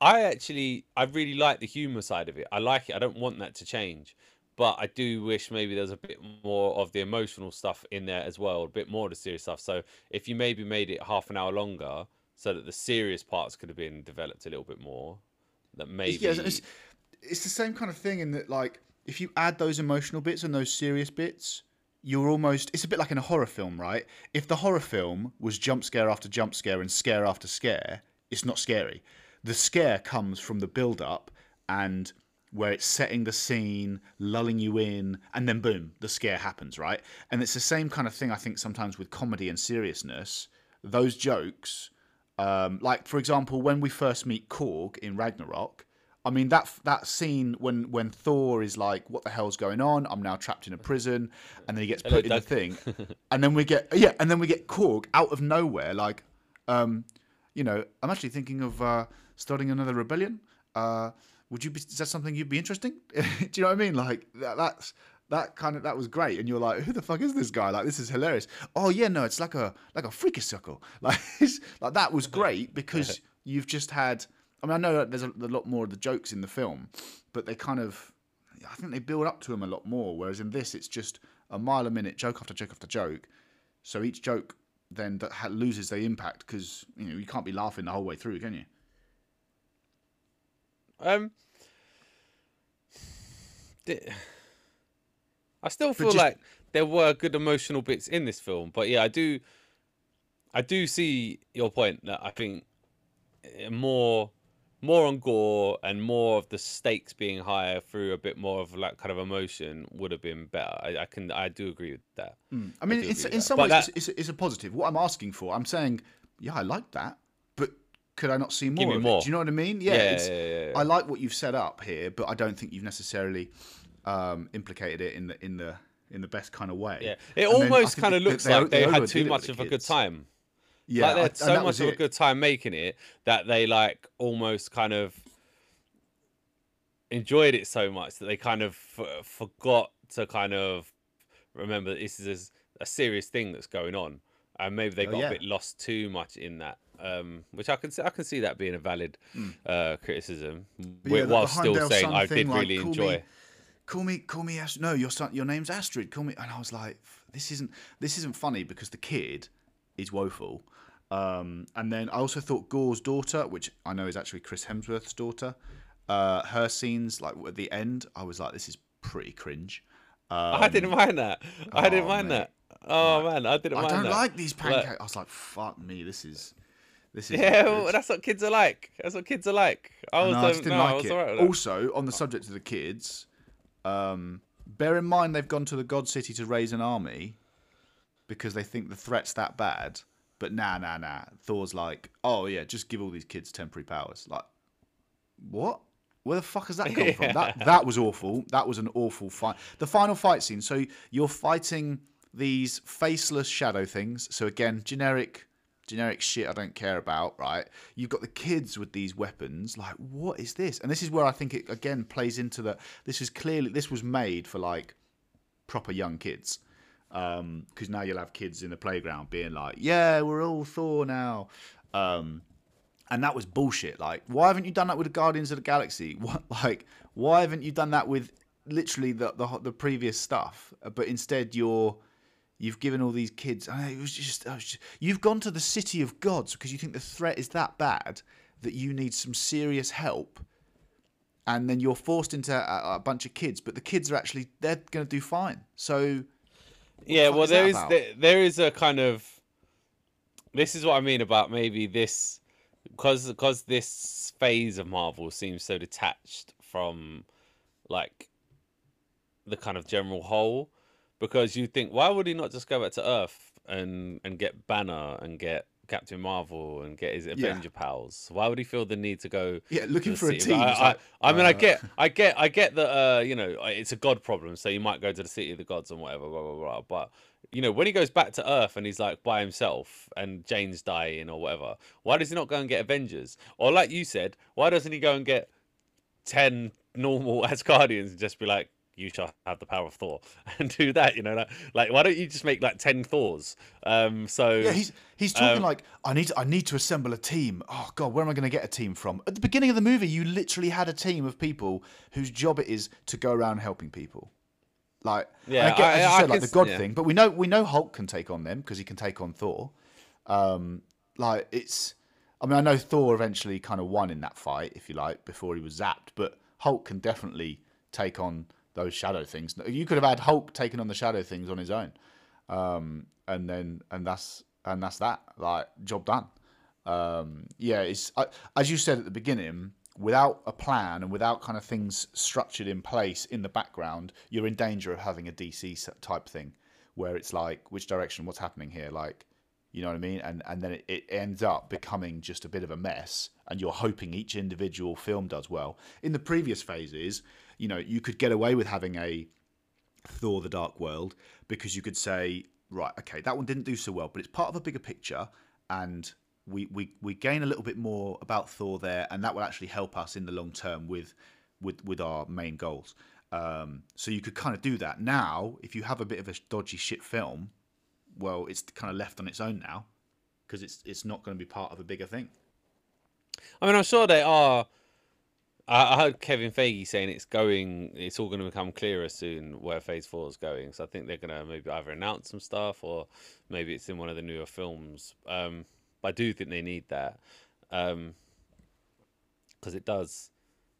I actually, I really like the humor side of it. I like it. I don't want that to change, but I do wish maybe there's a bit more of the emotional stuff in there as well, a bit more of the serious stuff. So if you maybe made it half an hour longer, so that the serious parts could have been developed a little bit more, that maybe. Yeah, it's, it's the same kind of thing in that, like, if you add those emotional bits and those serious bits, you're almost. It's a bit like in a horror film, right? If the horror film was jump scare after jump scare and scare after scare, it's not scary. The scare comes from the build up and where it's setting the scene, lulling you in, and then boom, the scare happens, right? And it's the same kind of thing, I think, sometimes with comedy and seriousness. Those jokes, um, like for example, when we first meet Korg in Ragnarok, I mean that that scene when when Thor is like, "What the hell's going on? I'm now trapped in a prison," and then he gets Hello, put in the thing, and then we get yeah, and then we get Korg out of nowhere, like, um, you know, I'm actually thinking of uh, starting another rebellion. Uh, would you be? Is that something you'd be interesting? Do you know what I mean? Like that, that's that kind of that was great, and you're like, who the fuck is this guy? Like this is hilarious. Oh yeah, no, it's like a like a freaky circle. Like like that was great because you've just had. I mean, I know that there's a, a lot more of the jokes in the film, but they kind of, I think they build up to them a lot more. Whereas in this, it's just a mile a minute, joke after joke after joke. So each joke then that ha- loses their impact because you know you can't be laughing the whole way through, can you? Um, I still feel just- like there were good emotional bits in this film, but yeah, I do, I do see your point that I think eh, more, more on Gorr and more of the stakes being higher through a bit more of like kind of emotion would have been better. I, I can, I do agree with that. I mean, do it's in some that. ways But it's, it's, it's a positive. What I'm asking for, I'm saying, yeah, I like that, but could I not see more? more. It? Do you know what I mean? Yeah, Yeah, it's, yeah, yeah. I like what you've set up here, but I don't think you've necessarily um, implicated it in the in the in the best kind of way. Yeah, it And almost kind of looks they- like they, overdid had too much of a good time. Yeah, like they had so much of a good time making it that they like almost kind of enjoyed it so much that they kind of f- forgot to kind of remember that this is a, a serious thing that's going on, and maybe they Oh, got yeah. a bit lost too much in that. Um, which I can see, I can see that being a valid uh, criticism. But yeah, the- while still saying I did like, really call me- enjoy. call me call me Ast- no your son your name's astrid call me and i was like this isn't this isn't funny because the kid is woeful um, and then i also thought Gorr's daughter which i know is actually chris hemsworth's daughter uh, her scenes like at the end i was like this is pretty cringe. I didn't mind that. I didn't oh, mind mate. that. Oh man, I didn't I don't that. like these Like- pancakes. I was like, fuck me, this is this is Yeah, well, that's what kids are like. That's what kids are like. I was, no, I um, just didn't no, I was it. alright. Also, on the subject of the kids, um, bear in mind they've gone to the God City to raise an army because they think the threat's that bad. But nah, nah, nah. Thor's like, oh yeah, just give all these kids temporary powers. Like, what? Where the fuck has that come from? That that was awful. That was an awful fight. The final fight scene. So you're fighting these faceless shadow things. So again, generic generic shit I don't care about, right? You've got the kids with these weapons. Like, what is this? And this is where I think it again plays into that. this is clearly this was made for like proper young kids. Um, because now you'll have kids in the playground being like, "Yeah, we're all Thor now," um, and that was bullshit. Like, why haven't you done that with the Guardians of the Galaxy? What, like, why haven't you done that with literally the the, the previous stuff? Uh, But instead, you're you've given all these kids. It was just, I was just you've gone to the city of gods because you think the threat is that bad that you need some serious help. And then you're forced into a, a bunch of kids, but the kids are actually they're going to do fine. So yeah, well, is there is there, there is a kind of. This is what I mean about maybe this, because because this phase of Marvel seems so detached from, like, the kind of general whole, because you think why would he not just go back to Earth and and get Banner and get Captain Marvel and get his Avenger pals? Why would he feel the need to go? Yeah, looking for a team, I, I, like, I mean, I uh, get, I get, I get that. Uh, you know, it's a god problem, so you might go to the city of the gods and whatever, blah blah blah. But you know, when he goes back to Earth and he's like by himself and Jane's dying or whatever, why does he not go and get Avengers? Or like you said, why doesn't he go and get ten normal Asgardians and just be like, "You shall have the power of Thor," and do that? You know, like, like why don't you just make like ten Thors? Um, so Yeah, he's he's talking Um, like I need I need to assemble a team. Oh god, where am I going to get a team from? At the beginning of the movie, you literally had a team of people whose job it is to go around helping people. Like Yeah, I I- as you I said, like can the god yeah. thing, but we know we know Hulk can take on them because he can take on Thor. Um, like it's, I mean, I know Thor eventually kind of won in that fight, if you like, before he was zapped, but Hulk can definitely take on those shadow things. You could have had Hulk taking on the shadow things on his own um, and then and that's and that's that. Like job done. Um, yeah, it's as you said at the beginning. Without a plan and without kind of things structured in place in the background, you're in danger of having a DC type thing, where it's like, which direction? What's happening here? Like, you know what I mean? And and then it, it ends up becoming just a bit of a mess, and you're hoping each individual film does well. In the previous phases, you know, you could get away with having a Thor: The Dark World because you could say, right, okay, that one didn't do so well, but it's part of a bigger picture, and we we, we gain a little bit more about Thor there, and that will actually help us in the long term with with with our main goals. Um, so you could kind of do that. Now, if you have a bit of a dodgy shit film, well, it's kind of left on its own now because it's it's not going to be part of a bigger thing. I mean, I'm sure they are. I I heard Kevin Feige saying it's going. It's all going to become clearer soon where Phase Four is going. So I think they're going to maybe either announce some stuff or maybe it's in one of the newer films. Um, but I do think they need that because it does.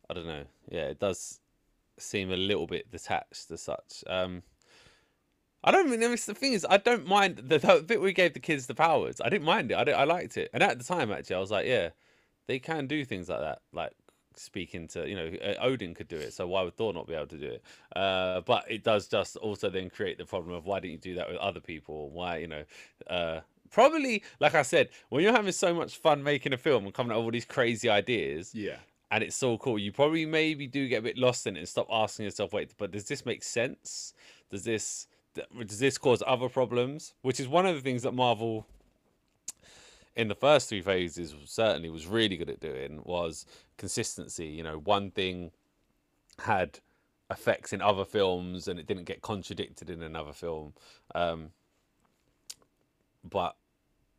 I don't know. Yeah, it does seem a little bit detached as such. Um, I don't mean the thing is I don't mind the, the bit we gave the kids the powers. I didn't mind it. I, I liked it, and at the time actually I was like, yeah, they can do things like that, like speaking to you know uh, Odin could do it, so why would Thor not be able to do it? Uh, but it does just also then create the problem of why didn't you do that with other people? Why you know. Uh, Probably, like I said, when you're having so much fun making a film and coming up with all these crazy ideas, Yeah. and it's so cool. You probably maybe do get a bit lost in it and stop asking yourself, wait, but does this make sense? Does this does this cause other problems? Which is one of the things that Marvel in the first three phases certainly was really good at doing was consistency. You know, one thing had effects in other films and it didn't get contradicted in another film. Um, but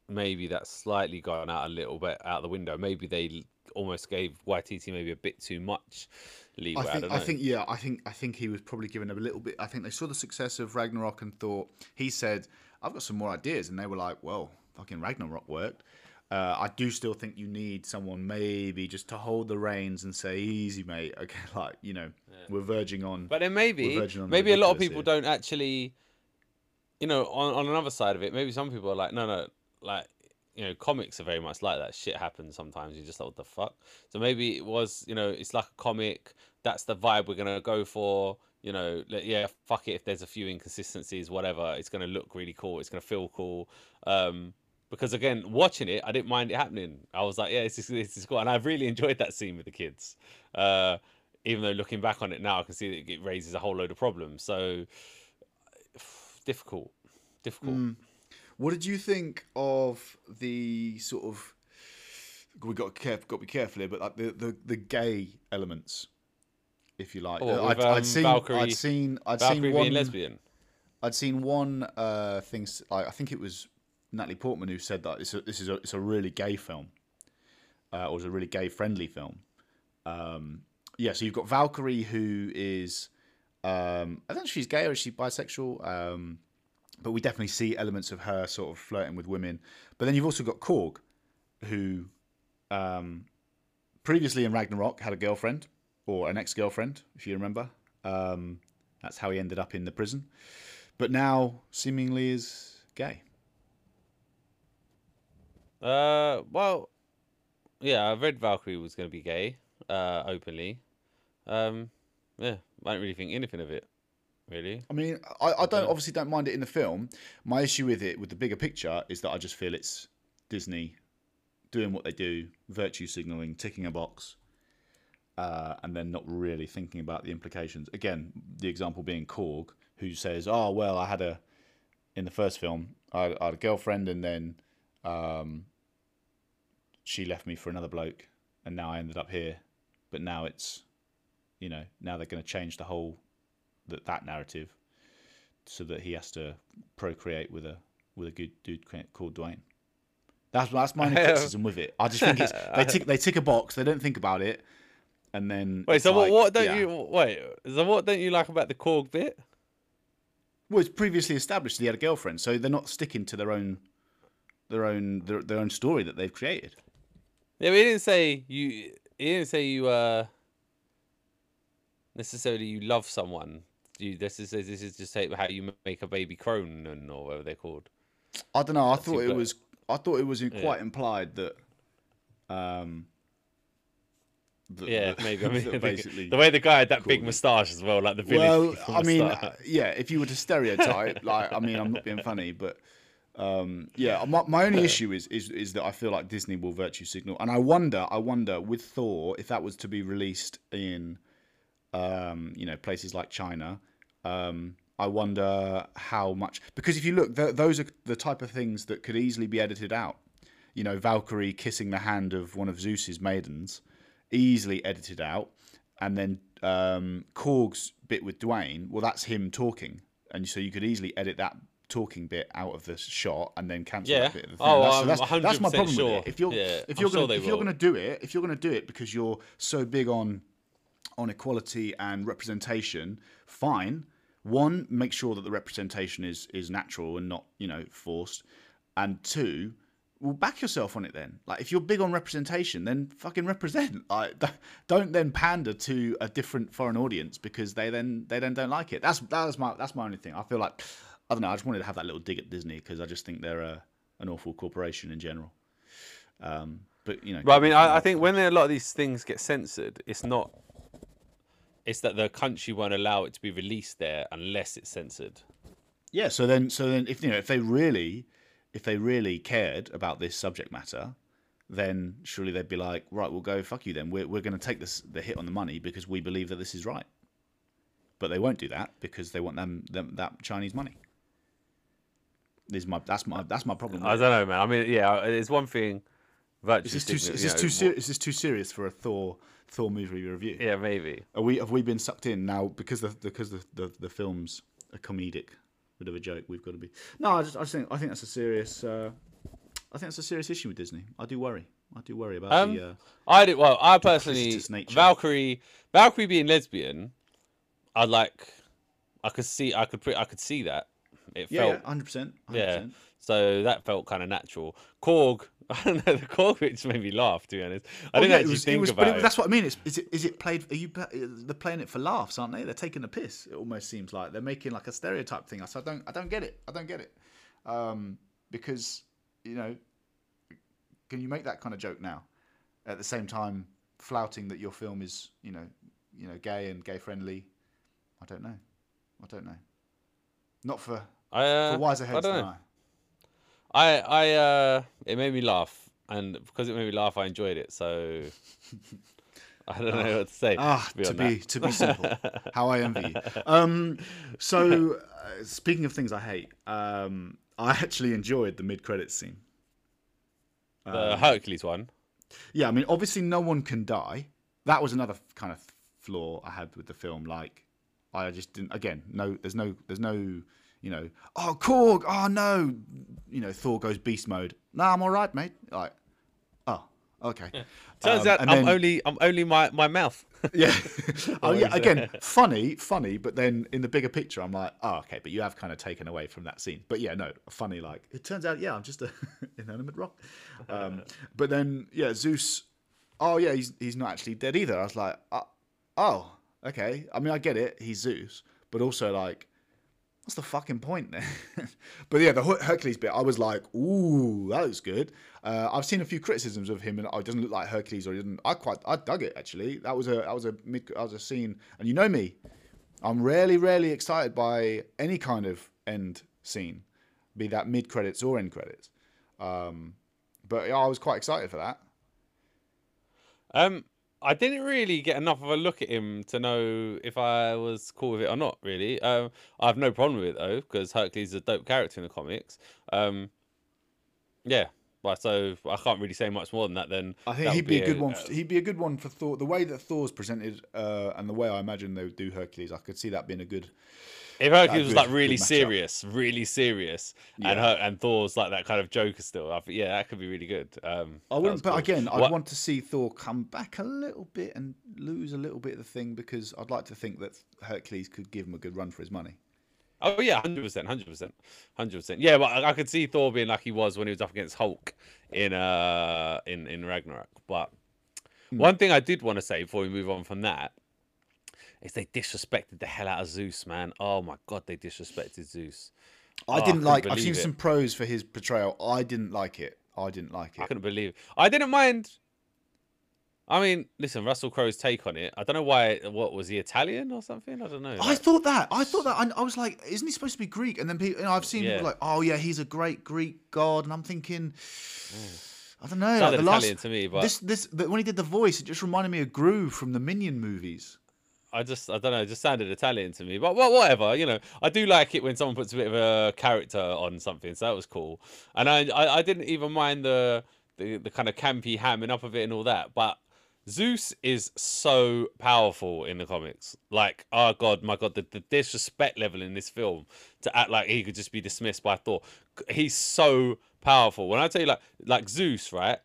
maybe that's slightly gone out a little bit out the window. Maybe they almost gave YTT maybe a bit too much leeway. I I, think don't I, think yeah, I think I think he was probably given a little bit. I think they saw the success of Ragnarok and thought he said, "I've got some more ideas," and they were like, "Well, fucking Ragnarok worked." Uh, I do still think you need someone maybe just to hold the reins and say, "Easy, mate." Okay, like you know, we're verging on. But then maybe We're verging on the maybe a lot of people here. don't actually, you know, on on another side of it, maybe some people are like, no, no, like you know, comics are very much like that. Shit happens sometimes. You just like, what the fuck. So maybe it was, you know, it's like a comic. That's the vibe we're gonna go for. You know, like, yeah, fuck it. If there's a few inconsistencies, whatever, it's gonna look really cool. It's gonna feel cool. Um, because again, watching it, I didn't mind it happening. I was like, yeah, this is this is cool, and I've really enjoyed that scene with the kids. Uh, even though looking back on it now, I can see that it raises a whole load of problems. So difficult, difficult. Mm. What did you think of the sort of? We got got to be careful here, but like the, the, the gay elements, if you like. Oh, I'd, um, I'd seen, Valkyrie- I'd seen, I'd Valkyrie seen one. lesbian. I'd seen one uh, thing. I think it was Natalie Portman who said that it's a, this is a it's a really gay film, uh, or it's a really gay friendly film. Um, yeah, so you've got Valkyrie who is um, I don't know if she's gay or is she bisexual, um, but we definitely see elements of her sort of flirting with women. But then you've also got Korg, who um, previously in Ragnarok had a girlfriend or an ex-girlfriend, if you remember. Um, that's how he ended up in the prison. But now seemingly is gay. Uh, well, yeah, I read Valkyrie was going to be gay, uh, openly. Um, yeah, I don't really think anything of it, really. I mean, I, I don't obviously don't mind it in the film. My issue with it, with the bigger picture, is that I just feel it's Disney doing what they do, virtue signaling, ticking a box, uh, and then not really thinking about the implications. Again, the example being Korg, who says, "Oh well, I had a in the first film, I, I had a girlfriend, and then um, she left me for another bloke, and now I ended up here. But now it's, you know, now they're going to change the whole that that narrative, so that he has to procreate with a with a good dude called Dwayne. That's that's my criticism with it. I just think it's they tick they tick a box, they don't think about it, and then Wait, so what? like, What don't yeah. you wait? So what don't you like about the Korg bit? Well, it's previously established that he had a girlfriend, so they're not sticking to their own their own their, their own story that they've created. Yeah, but he didn't say you. He didn't say you. Uh, necessarily, you love someone. You. This is this is just how you make a baby Kronan or whatever they're called. I don't know. I too thought it was I thought it was quite implied that um that- Yeah, that- maybe. I mean, the- basically the way the guy had that big moustache as well, like the village. Well, I mean, uh, yeah, if you were to stereotype, like, I mean, I'm not being funny, but um, yeah, my, my only issue is, is is that I feel like Disney will virtue signal, and I wonder, I wonder with Thor if that was to be released in, um, you know, places like China. Um, I wonder how much because if you look, th- those are the type of things that could easily be edited out. You know, Valkyrie kissing the hand of one of Zeus's maidens, easily edited out, and then um, Korg's bit with Dwayne. Well, that's him talking, and so you could easily edit that talking bit out of the shot and then cancel Yeah. that bit of the thing. Oh, that's, I'm that's, that's my problem sure. with it. If you're Yeah, if you're sure gonna they if you're gonna do it, if you're gonna do it because you're so big on on equality and representation, fine. One, make sure that the representation is is natural and not you know forced, and two, well, back yourself on it then. Like if you're big on representation, then fucking represent. Like don't then pander to a different foreign audience because they then they then don't like it. That's that's my that's my only thing. I feel like I don't know. I just wanted to have that little dig at Disney because I just think they're a, an awful corporation in general. Um, but you know, But I mean, I, I think when a lot of these things get censored, it's not. It's that the country won't allow it to be released there unless it's censored. Yeah, so then so then if you know if they really if they really cared about this subject matter, then surely they'd be like, right, we'll go fuck you then. We're we're going to take this the hit on the money because we believe that this is right. But they won't do that because they want them, them that Chinese money. Is my that's my that's my problem. I don't know, man. I mean, yeah, it's one thing. Is this too is this know, too serious? Is this too serious for a Thor Thor movie review? Yeah, maybe. Are we have we been sucked in now because the because the the, the film's a comedic bit of a joke? We've got to be. No, I just I just think I think that's a serious. Uh, I think that's a serious issue with Disney. I do worry. I do worry about Um, the. Uh, I did well. I personally. Valkyrie, Valkyrie being lesbian, I like. I could see. I could. I could see that. It yeah, felt. yeah, hundred percent. Yeah. So that felt kind of natural. Korg, I don't know. The Korg bits made me laugh. To be honest, I Oh, didn't yeah, actually was- think was- about it. it- That's what I mean. It's, is it is it played? Are you? They're playing it for laughs, aren't they? They're taking the piss. It almost seems like they're making like a stereotype thing. So I don't I don't get it. I don't get it. Um, because you know, can you make that kind of joke now? At the same time, flouting that your film is you know you know gay and gay friendly. I don't know. I don't know. Not for I, uh, for wiser I heads don't than know. I. I, I, uh, it made me laugh, and because it made me laugh, I enjoyed it. So I don't know what to say. Ah, to beyond be to be simple. How I envy you. Um, so, uh, speaking of things I hate, um, I actually enjoyed the mid-credits scene. the Hercules one. Yeah, I mean, obviously, no one can die. That was another kind of flaw I had with the film. Like, I just didn't. Again, no, there's no, there's no, you know, oh Korg, oh no, you know, Thor goes beast mode. Nah, I'm all right, mate. Like, oh, okay. Turns Um, out I'm then- only I'm only my, my mouth. Yeah. oh yeah. Again, funny, funny, but then in the bigger picture, I'm like, oh okay, but you have kind of taken away from that scene. But yeah, no, funny. Like it turns out, yeah, I'm just a inanimate rock. Um, but then yeah, Zeus. Oh yeah, he's he's not actually dead either. I was like, uh, oh okay. I mean, I get it. He's Zeus, but also like. What's the fucking point then? but yeah, the Hercules bit, I was like, ooh, that looks good. Uh, I've seen a few criticisms of him, and oh, it doesn't look like Hercules, or he doesn't. I quite, I dug it actually. That was a, that was a mid, that was a scene, and you know me, I'm rarely, rarely excited by any kind of end scene, be that mid credits or end credits. Um, but yeah, I was quite excited for that. Um, I didn't really get enough of a look at him to know if I was cool with it or not. Really, um, I have no problem with it though because Hercules is a dope character in the comics. Um, yeah, but so I can't really say much more than that. Then I think he'd would be, a good one. uh, For, he'd be a good one for Thor. The way that Thor's presented, uh, and the way I imagine they would do Hercules, I could see that being a good. If Hercules was like really serious, really serious, and Yeah. her and Thor's like that kind of Joker still, I think, yeah, that could be really good. Um, I wouldn't, but cool. again, I'd want to see Thor come back a little bit and lose a little bit of the thing because I'd like to think that Hercules could give him a good run for his money. Oh yeah, hundred percent, hundred percent, hundred percent. Yeah, but I, I could see Thor being like he was when he was up against Hulk in uh in in Ragnarok. But Hmm. one thing I did want to say before we move on from that is they disrespected the hell out of Zeus, man. Oh my god, they disrespected Zeus. I Oh, didn't couldn't like. I've seen it. some pros for his portrayal. I didn't like it. I didn't like it. I couldn't believe. It. I didn't mind. I mean, listen, Russell Crowe's take on it. I don't know why. What was he Italian or something? I don't know. I like- thought that. I thought that. I, I was like, isn't he supposed to be Greek? And then people, you know, I've seen Yeah. people like, oh yeah, he's a great Greek god, and I'm thinking, I don't know. Sounded like the last, Italian to me, but this this the, when he did the voice, it just reminded me of Gru from the Minion movies. I just I don't know, just sounded Italian to me. But well, whatever, you know. I do like it when someone puts a bit of a character on something, so that was cool. And I I, I didn't even mind the, the the kind of campy hamming up of it and all that. But Zeus is so powerful in the comics. Like, oh god, my god, the, the disrespect level in this film to act like he could just be dismissed by Thor. He's so powerful. When I tell you like like Zeus, right?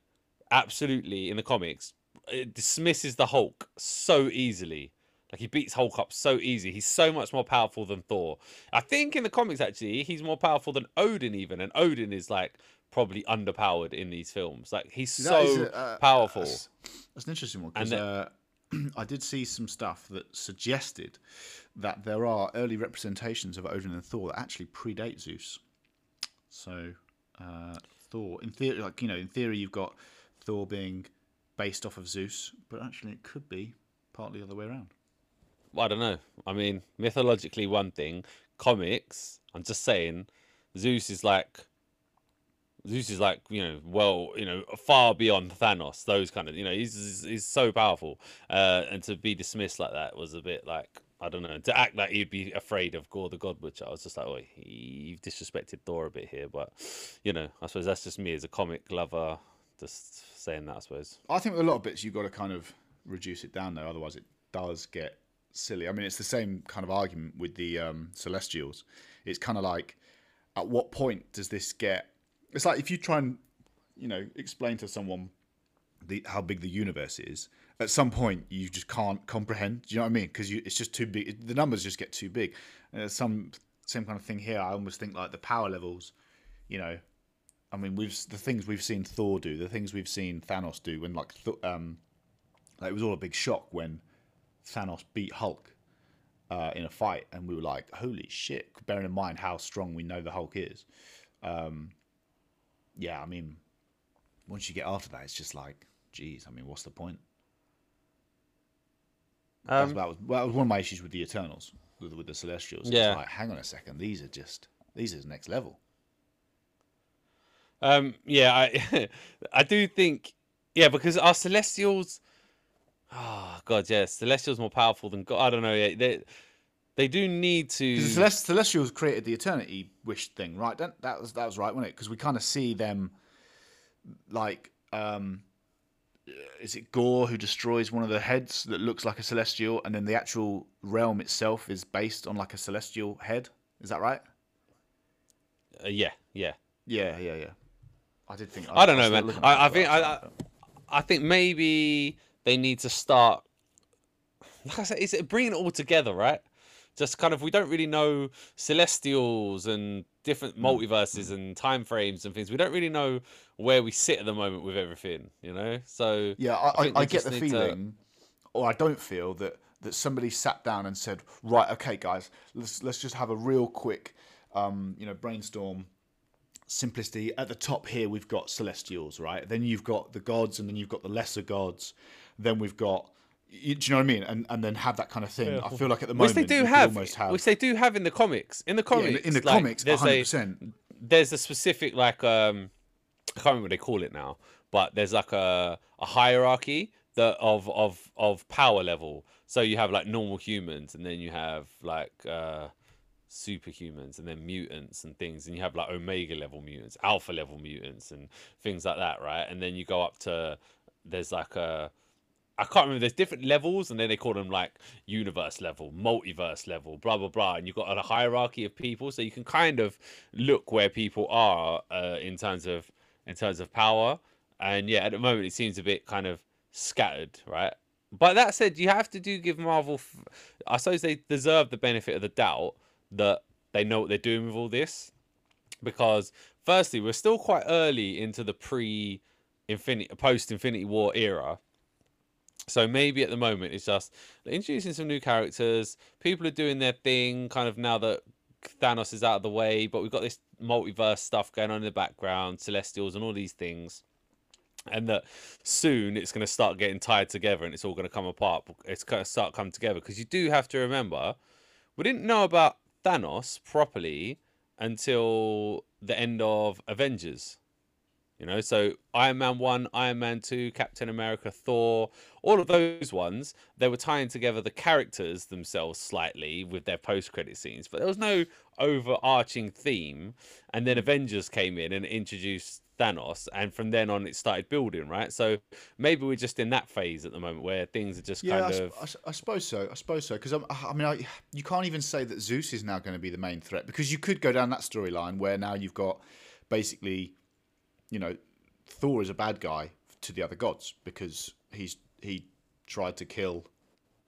Absolutely in the comics, it dismisses the Hulk so easily. Like he beats Hulk up so easy. He's so much more powerful than Thor. I think in the comics actually, he's more powerful than Odin even, and Odin is like probably underpowered in these films. Like he's That so a- uh, powerful. That's, that's an interesting one because And uh, I did see some stuff that suggested that there are early representations of Odin and Thor that actually predate Zeus. So uh, Thor, in theory, like you know, in theory, you've got Thor being based off of Zeus, but actually, it could be partly the other way around. I don't know. I mean, mythologically, one thing. Comics. I'm just saying, Zeus is like. Zeus is like you know well you know far beyond Thanos those kind of you know he's he's, so powerful uh, and to be dismissed like that was a bit like I don't know to act like he'd be afraid of Gorr the God Butcher I was just like oh you've disrespected Thor a bit here but you know I suppose that's just me as a comic lover just saying that I suppose I think with a lot of bits, you've got to kind of reduce it down, though. Otherwise, it does get silly. I mean, it's the same kind of argument with the um, Celestials. It's kind of like, at what point does this get? It's like if you try and, you know, explain to someone the how big the universe is. At some point, you just can't comprehend. Do you know what I mean? Because it's just too big. The numbers just get too big. Some same kind of thing here. I almost think like the power levels, you know, I mean, we've the things we've seen Thor do, the things we've seen Thanos do, when like, um, like it was all a big shock when Thanos beat Hulk uh, in a fight, and we were like, "Holy shit!" Bearing in mind how strong we know the Hulk is. Um, yeah, I mean, once you get after that, it's just like, geez, I mean, what's the point? Um, that was well, that was one of my issues with the Eternals, with, with the Celestials. It's Yeah. like, hang on a second, these are just these are next level. Um, yeah, I I do think yeah because our Celestials. Oh God, Yes, yeah, Celestials more powerful than God. I don't know. Yeah, they they do need to. Celest- Celestials created the Eternity Wish thing, right? That, that was that was right, wasn't it? Because we kind of see them, like, um, is it Gorr who destroys one of the heads that looks like a Celestial, and then the actual realm itself is based on like a Celestial head? Is that right? Uh, yeah, yeah. Yeah, yeah, yeah. I did think. I don't know, man. I, I think I, I I think maybe they need to start. Like I said, it's bringing it all together, right? Just kind of, we don't really know celestials and different Hmm. multiverses and time frames and things. We don't really know where we sit at the moment with everything, you know. So Yeah, I, I, I, get the need to- feeling, or I don't feel that that somebody sat down and said, right, okay, guys, let's let's just have a real quick, um, you know, brainstorm. Simplicity at the top here, we've got celestials, right? Then you've got the gods, and then you've got the lesser gods. Then we've got, you, do you know what I mean? And and then have that kind of thing. I feel like at the moment, which moment, they do we have, almost have which they do have in the comics. In the Yeah, in comics, the- in the like, comics, there's hundred a percent. there's a specific like um I can't remember what they call it now, but there's like a a hierarchy that of of of power level. So you have like normal humans, and then you have like uh superhumans, and then mutants and things, and you have like omega level mutants, alpha level mutants, and things like that, right? And then you go up to there's like a I can't remember. There's different levels, and then they call them like universe level, multiverse level, blah blah blah. And you've got a hierarchy of people, so you can kind of look where people are uh, in terms of in terms of power. And yeah, at the moment it seems a bit kind of scattered, right? But that said, you have to do give Marvel. f- I suppose they deserve the benefit of the doubt that they know what they're doing with all this, because firstly, we're still quite early into the pre Infinity post Infinity War era. So maybe at the moment it's just introducing some new characters. People are doing their thing, kind of now that Thanos is out of the way. But we've got this multiverse stuff going on in the background, Celestials, and all these things. And that soon it's going to start getting tied together, and it's all going to come apart. It's going to start coming together because you do have to remember we didn't know about Thanos properly until the end of Avengers. You know, so Iron Man 1, Iron Man 2, Captain America, Thor, all of those ones, they were tying together the characters themselves slightly with their post credit scenes, but there was no overarching theme. And then Avengers came in and introduced Thanos, and from then on it started building, right? So maybe we're just in that phase at the moment where things are just Yeah, I, kind s- of. I I suppose so. I suppose so. Because I mean, I, you can't even say that Zeus is now going to be the main threat because you could go down that storyline where now you've got basically, you know, Thor is a bad guy to the other gods because he's he tried to kill,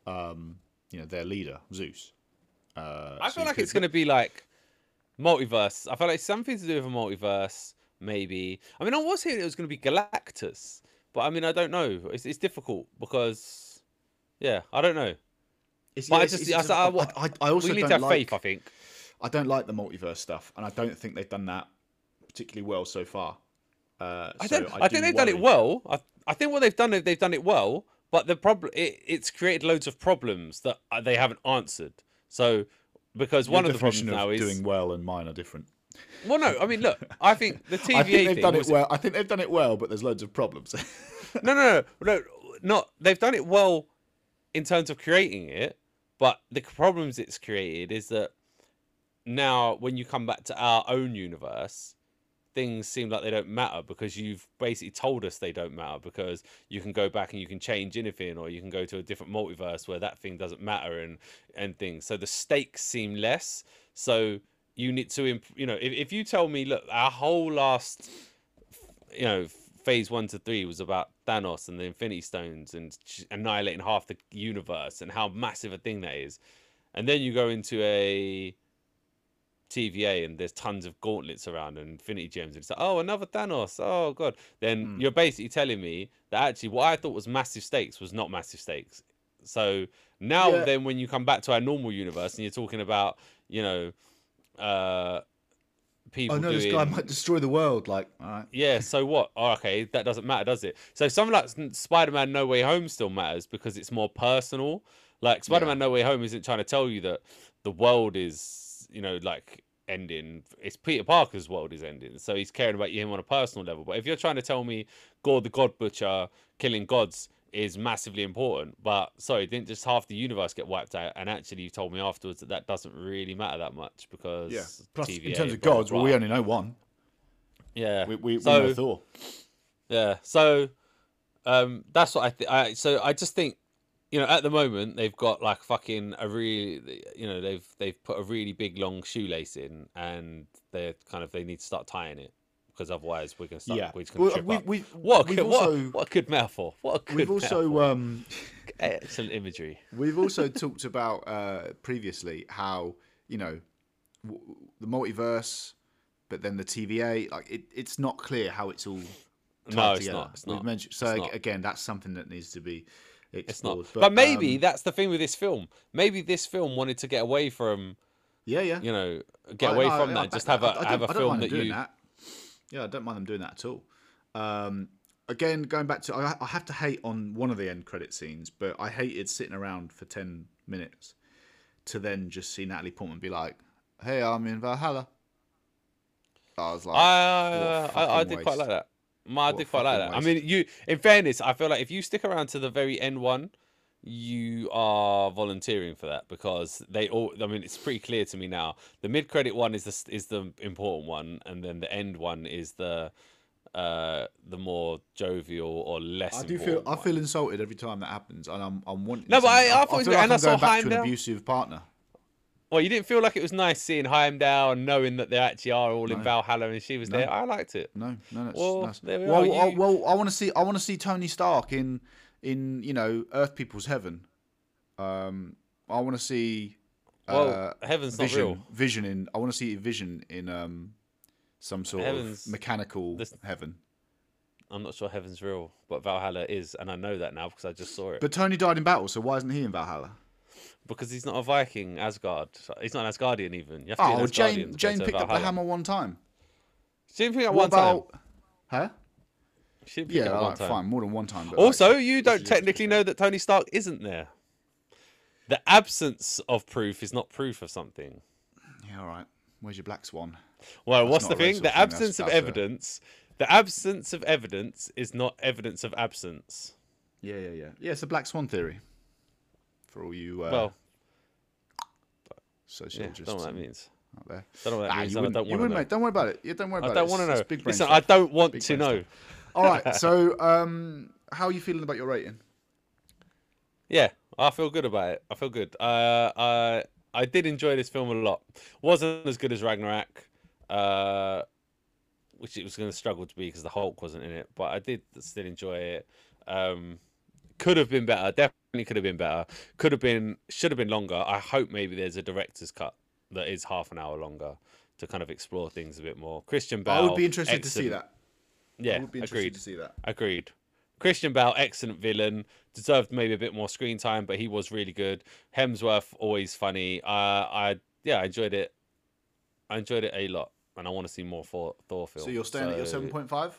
um, you know, their leader Zeus. Uh, I so feel like could- it's going to be like multiverse. I feel like something to do with a multiverse, maybe. I mean, I was hearing it was going to be Galactus, but I mean, I don't know. It's, it's difficult because, yeah, I don't know. It's, But yeah, it's- just, it's- I, I, I, I, I also we need to have like, faith. I think. I don't like the multiverse stuff, and I don't think they've done that particularly well so far. Uh, I so don't. I, think they've done it well. I, I think what they've done, they've done it well. But the problem, it, it's created loads of problems that uh, they haven't answered. So, because Your one of the problems definition now is doing well and mine are different. well, no. I mean, look. I think the TVA I think they've thing done it well. I think they've done it well, but there's loads of problems. no, no, no, no, not. They've done it well in terms of creating it, but the problems it's created is that now when you come back to our own universe, things seem like they don't matter because you've basically told us they don't matter because you can go back and you can change anything or you can go to a different multiverse where that thing doesn't matter and and things. So the stakes seem less. So you need to, imp- you know, if, if you tell me, look, our whole last you know, phase one to three was about Thanos and the Infinity Stones and annihilating half the universe and how massive a thing that is. And then you go into a TVA and there's tons of gauntlets around and Infinity Gems, and it's like, oh, another Thanos. Oh god. Then Hmm. you're basically telling me that actually what I thought was massive stakes was not massive stakes. So now Yeah. then when you come back to our normal universe and you're talking about, you know, uh people Oh no, doing this guy might destroy the world. Like, all right. yeah, so what? Oh, okay, that doesn't matter, does it? So something like Spider Man No Way Home still matters because it's more personal. Like Spider Man No Way Home isn't trying to tell you that the world is, you know, like ending. It's Peter Parker's world is ending. So he's caring about him on a personal level. But if you're trying to tell me God the God Butcher killing gods is massively important, but sorry, didn't just half the universe get wiped out? And actually, you told me afterwards that that doesn't really matter that much because Yeah. Plus, in terms of blah, blah, gods, well, we only know one. yeah, We we, So- we know Thor. Yeah. So um that's what I think I so I just think you know at the moment they've got like fucking a really you know they've they've put a really big long shoelace in and they're kind of they need to start tying it because otherwise we're gonna start Yeah. we're just gonna Well, trip we- up. we- what a also- what, what a good metaphor what a good We've also um, excellent imagery we've also talked about uh, previously how you know w- the multiverse, but then the TVA. Like, it, it's not clear how it's all. Tied no it's together. not it's We've not mentioned, so It's not. again, that's something that needs to be it's not explored. but, maybe um, that's the thing with this film maybe this film wanted to get away from yeah, yeah. you know get I- away I- from I that just have a have don't film that you That. Yeah, I don't mind them doing that at all. Um, again, going back to, I, I have to hate on one of the end credit scenes, but I hated sitting around for ten minutes to then just see Natalie Portman be like, "Hey, I'm in Valhalla." I was like, I, I a I, did quite like that. Mm, I What a did quite like that. I mean, you. In fairness, I feel like if you stick around to the very end one, you are volunteering for that because they all. I mean, it's pretty clear to me now. The mid-credit one is the is the important one, and then the end one is the uh the more jovial or less. I do feel important I feel insulted every time that happens, and I'm I'm wanting. No, but I-. I thought it was feel like and I'm going back to an abusive partner. Well, you didn't feel like it was nice seeing Heimdall and knowing that they actually are all in Valhalla and she was No. there. I liked it. No, no, that's, Well, that's... we well, are, I, well, I want to see, I want to see Tony Stark in, in you know, Earth People's Heaven. Um, I want to see. Well, uh, heaven's not Vision, real. Vision in. I want to see Vision in um, some sort Heaven's- of mechanical this- heaven. I'm not sure heaven's real, but Valhalla is, and I know that now because I just saw it. But Tony died in battle, so why isn't he in Valhalla? Because he's not a Viking, Asgard. He's not an Asgardian even. You have to be Oh, an Jane, Jane picked up the hammer one time. She didn't pick up What one time. about? Huh? She didn't pick Yeah, up one time. fine, more than one time. But like, Also, you don't technically know that Tony Stark isn't there. The absence of proof is not proof of something. yeah, all right. Where's your black swan? Well, That's what's the thing? The thing, that's- absence of that's a- evidence. The absence of evidence is not evidence of absence. Yeah, yeah, yeah. Yeah, it's a black swan theory. For all you uh, well, yeah, don't know what that means. out there. Don't know what that Ah, means. you wouldn't, don't you want to wouldn't know. mate. Don't worry about it. Yeah, don't worry about I it. don't It's- want to know. big Listen, stuff. I don't want Big to know. stuff. All right. So, um, how are you feeling about your rating? Yeah, I feel good about it. I feel good. Uh, I I did enjoy this film a lot. wasn't as good as Ragnarok, uh, which it was going to struggle to be because the Hulk wasn't in it. But I did still enjoy it. Um, could have been better. Definitely could have been better. Could have been. Should have been longer. I hope maybe there's a director's cut that is half an hour longer to kind of explore things a bit more. Christian Bale. I would be interested to see that. Yeah, I would be interested agreed. to see that. Agreed. Christian Bale, excellent villain, deserved maybe a bit more screen time, but he was really good. Hemsworth, always funny. Uh, I yeah, I enjoyed it. I enjoyed it a lot, and I want to see more for Thor films. So you're staying at your seven point five.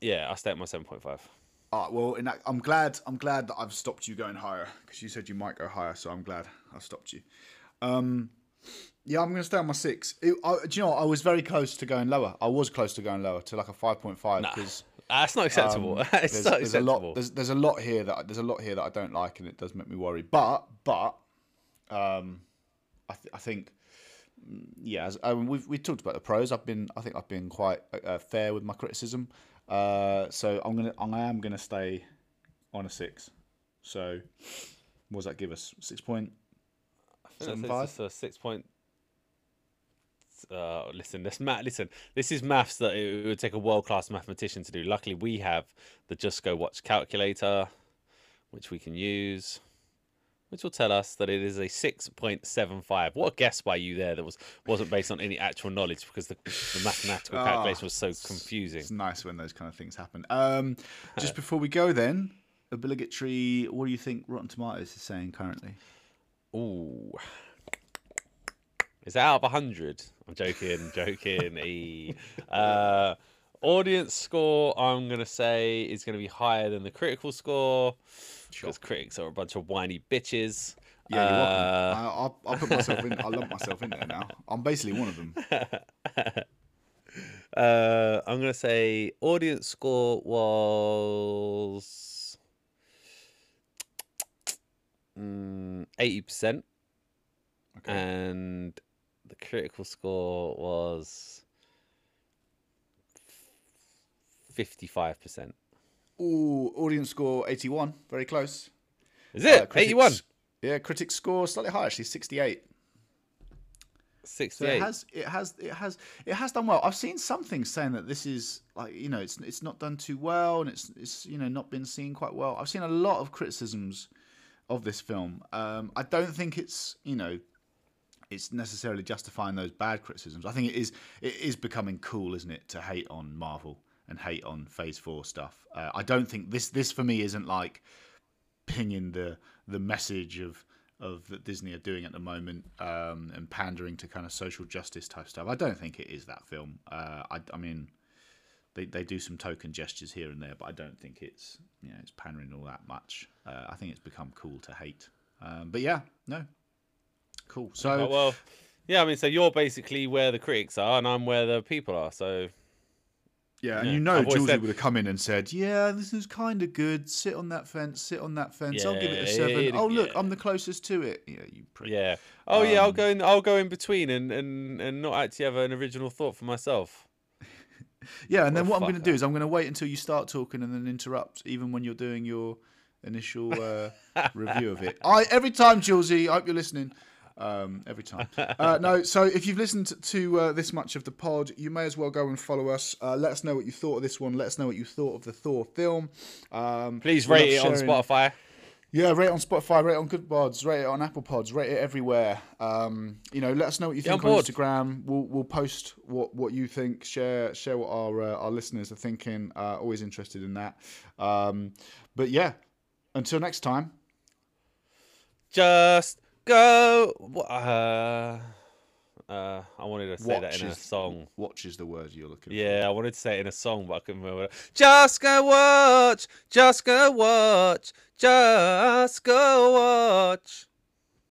Yeah, I stay at my seven point five. All right. Well, in that, I'm glad. I'm glad that I've stopped you going higher because you said you might go higher. So I'm glad I stopped you. Um, yeah, I'm going to stay on my six. It, I, do you know? what? I was very close to going lower. I was close to going lower to like a five point five Nah. That's not acceptable. Um, it's there's, not there's a acceptable. lot. There's, there's a lot here that there's a lot here that I don't like, and it does make me worry. But but um, I th- I think mm, yeah, as, I mean, we've we talked about the pros. I've been I think I've been quite uh, fair with my criticism. Uh, so I'm gonna I am gonna stay on a six. So what does that give us? Six point. Seven five? a six point. Uh, listen, this math. Listen, this is maths that it would take a world class mathematician to do. Luckily, we have the Just Go Watch calculator, which we can use. Which will tell us that it is a 6.75. What a guess by you there that was, wasn't based on any actual knowledge because the, the mathematical Ah, calculation was so confusing. It's nice when those kind of things happen. Um, just before we go, then obligatory. What do you think Rotten Tomatoes is saying currently? Ooh. Is that out of 100? I'm joking, joking. e. Uh, audience score, I'm going to say, is going to be higher than the critical score. Because critics are a bunch of whiny bitches. Yeah, you're welcome. Uh, I, I'll, I'll put myself in. I'll lump myself in there now. I'm basically one of them. Uh, I'm gonna say audience score was mm, eighty percent, Okay. and the critical score was fifty-five percent. Ooh, audience score 81, very close. Is Uh, it critics- eighty-one? Yeah, critics score slightly higher, actually 68. So it has, it has, it has, it has done well. I've seen some things saying that this is like, you know, it's it's not done too well, and it's it's you know not been seen quite well. I've seen a lot of criticisms of this film. Um, I don't think it's you know, it's necessarily justifying those bad criticisms. I think it is it is becoming cool, isn't it, to hate on Marvel and hate on Phase Four stuff. Uh, I don't think this this for me isn't like pinging the the message of of that Disney are doing at the moment um, and pandering to kind of social justice type stuff. I don't think it is that film. Uh, I, I mean, they they do some token gestures here and there, but I don't think it's you know it's pandering all that much. Uh, I think it's become cool to hate. Um, but yeah, no, cool. So Oh, well, yeah. I mean, so you're basically where the critics are, and I'm where the people are. So Yeah, and Yeah, you know, always said- would have come in and said, "Yeah, this is kind of good. Sit on that fence. Sit on that fence. I'll give it a Yeah, seven. it- Oh, look, yeah. I'm the closest to it. Yeah, you prick. yeah. Oh yeah, I'll Um, go in. I'll go in between and and and not actually have an original thought for myself. Yeah, and then What a what I'm going to do is I'm going to wait until you start talking and then interrupt, even when you're doing your initial uh, review of it. I every time, Julesy, I hope you're listening. Um, every time. Uh, no, so if you've listened to uh, this much of the pod, you may as well go and follow us. Uh, let us know what you thought of this one. Let us know what you thought of the Thor film. Um, Please rate it on Spotify. Yeah, rate it on Spotify, rate it on Good Pods, rate it on Apple Pods, rate it everywhere. Um, you know, let us know what you Get think on on. Instagram. We'll we'll post what, what you think. Share share what our uh, our listeners are thinking. Uh, always interested in that. Um, but yeah, until next time. Just go. Uh, uh, I wanted to say that in a song. Watch is the word you're looking for. Yeah, I wanted to say it in a song, but I couldn't remember. Just go watch. Just go watch. Just go watch.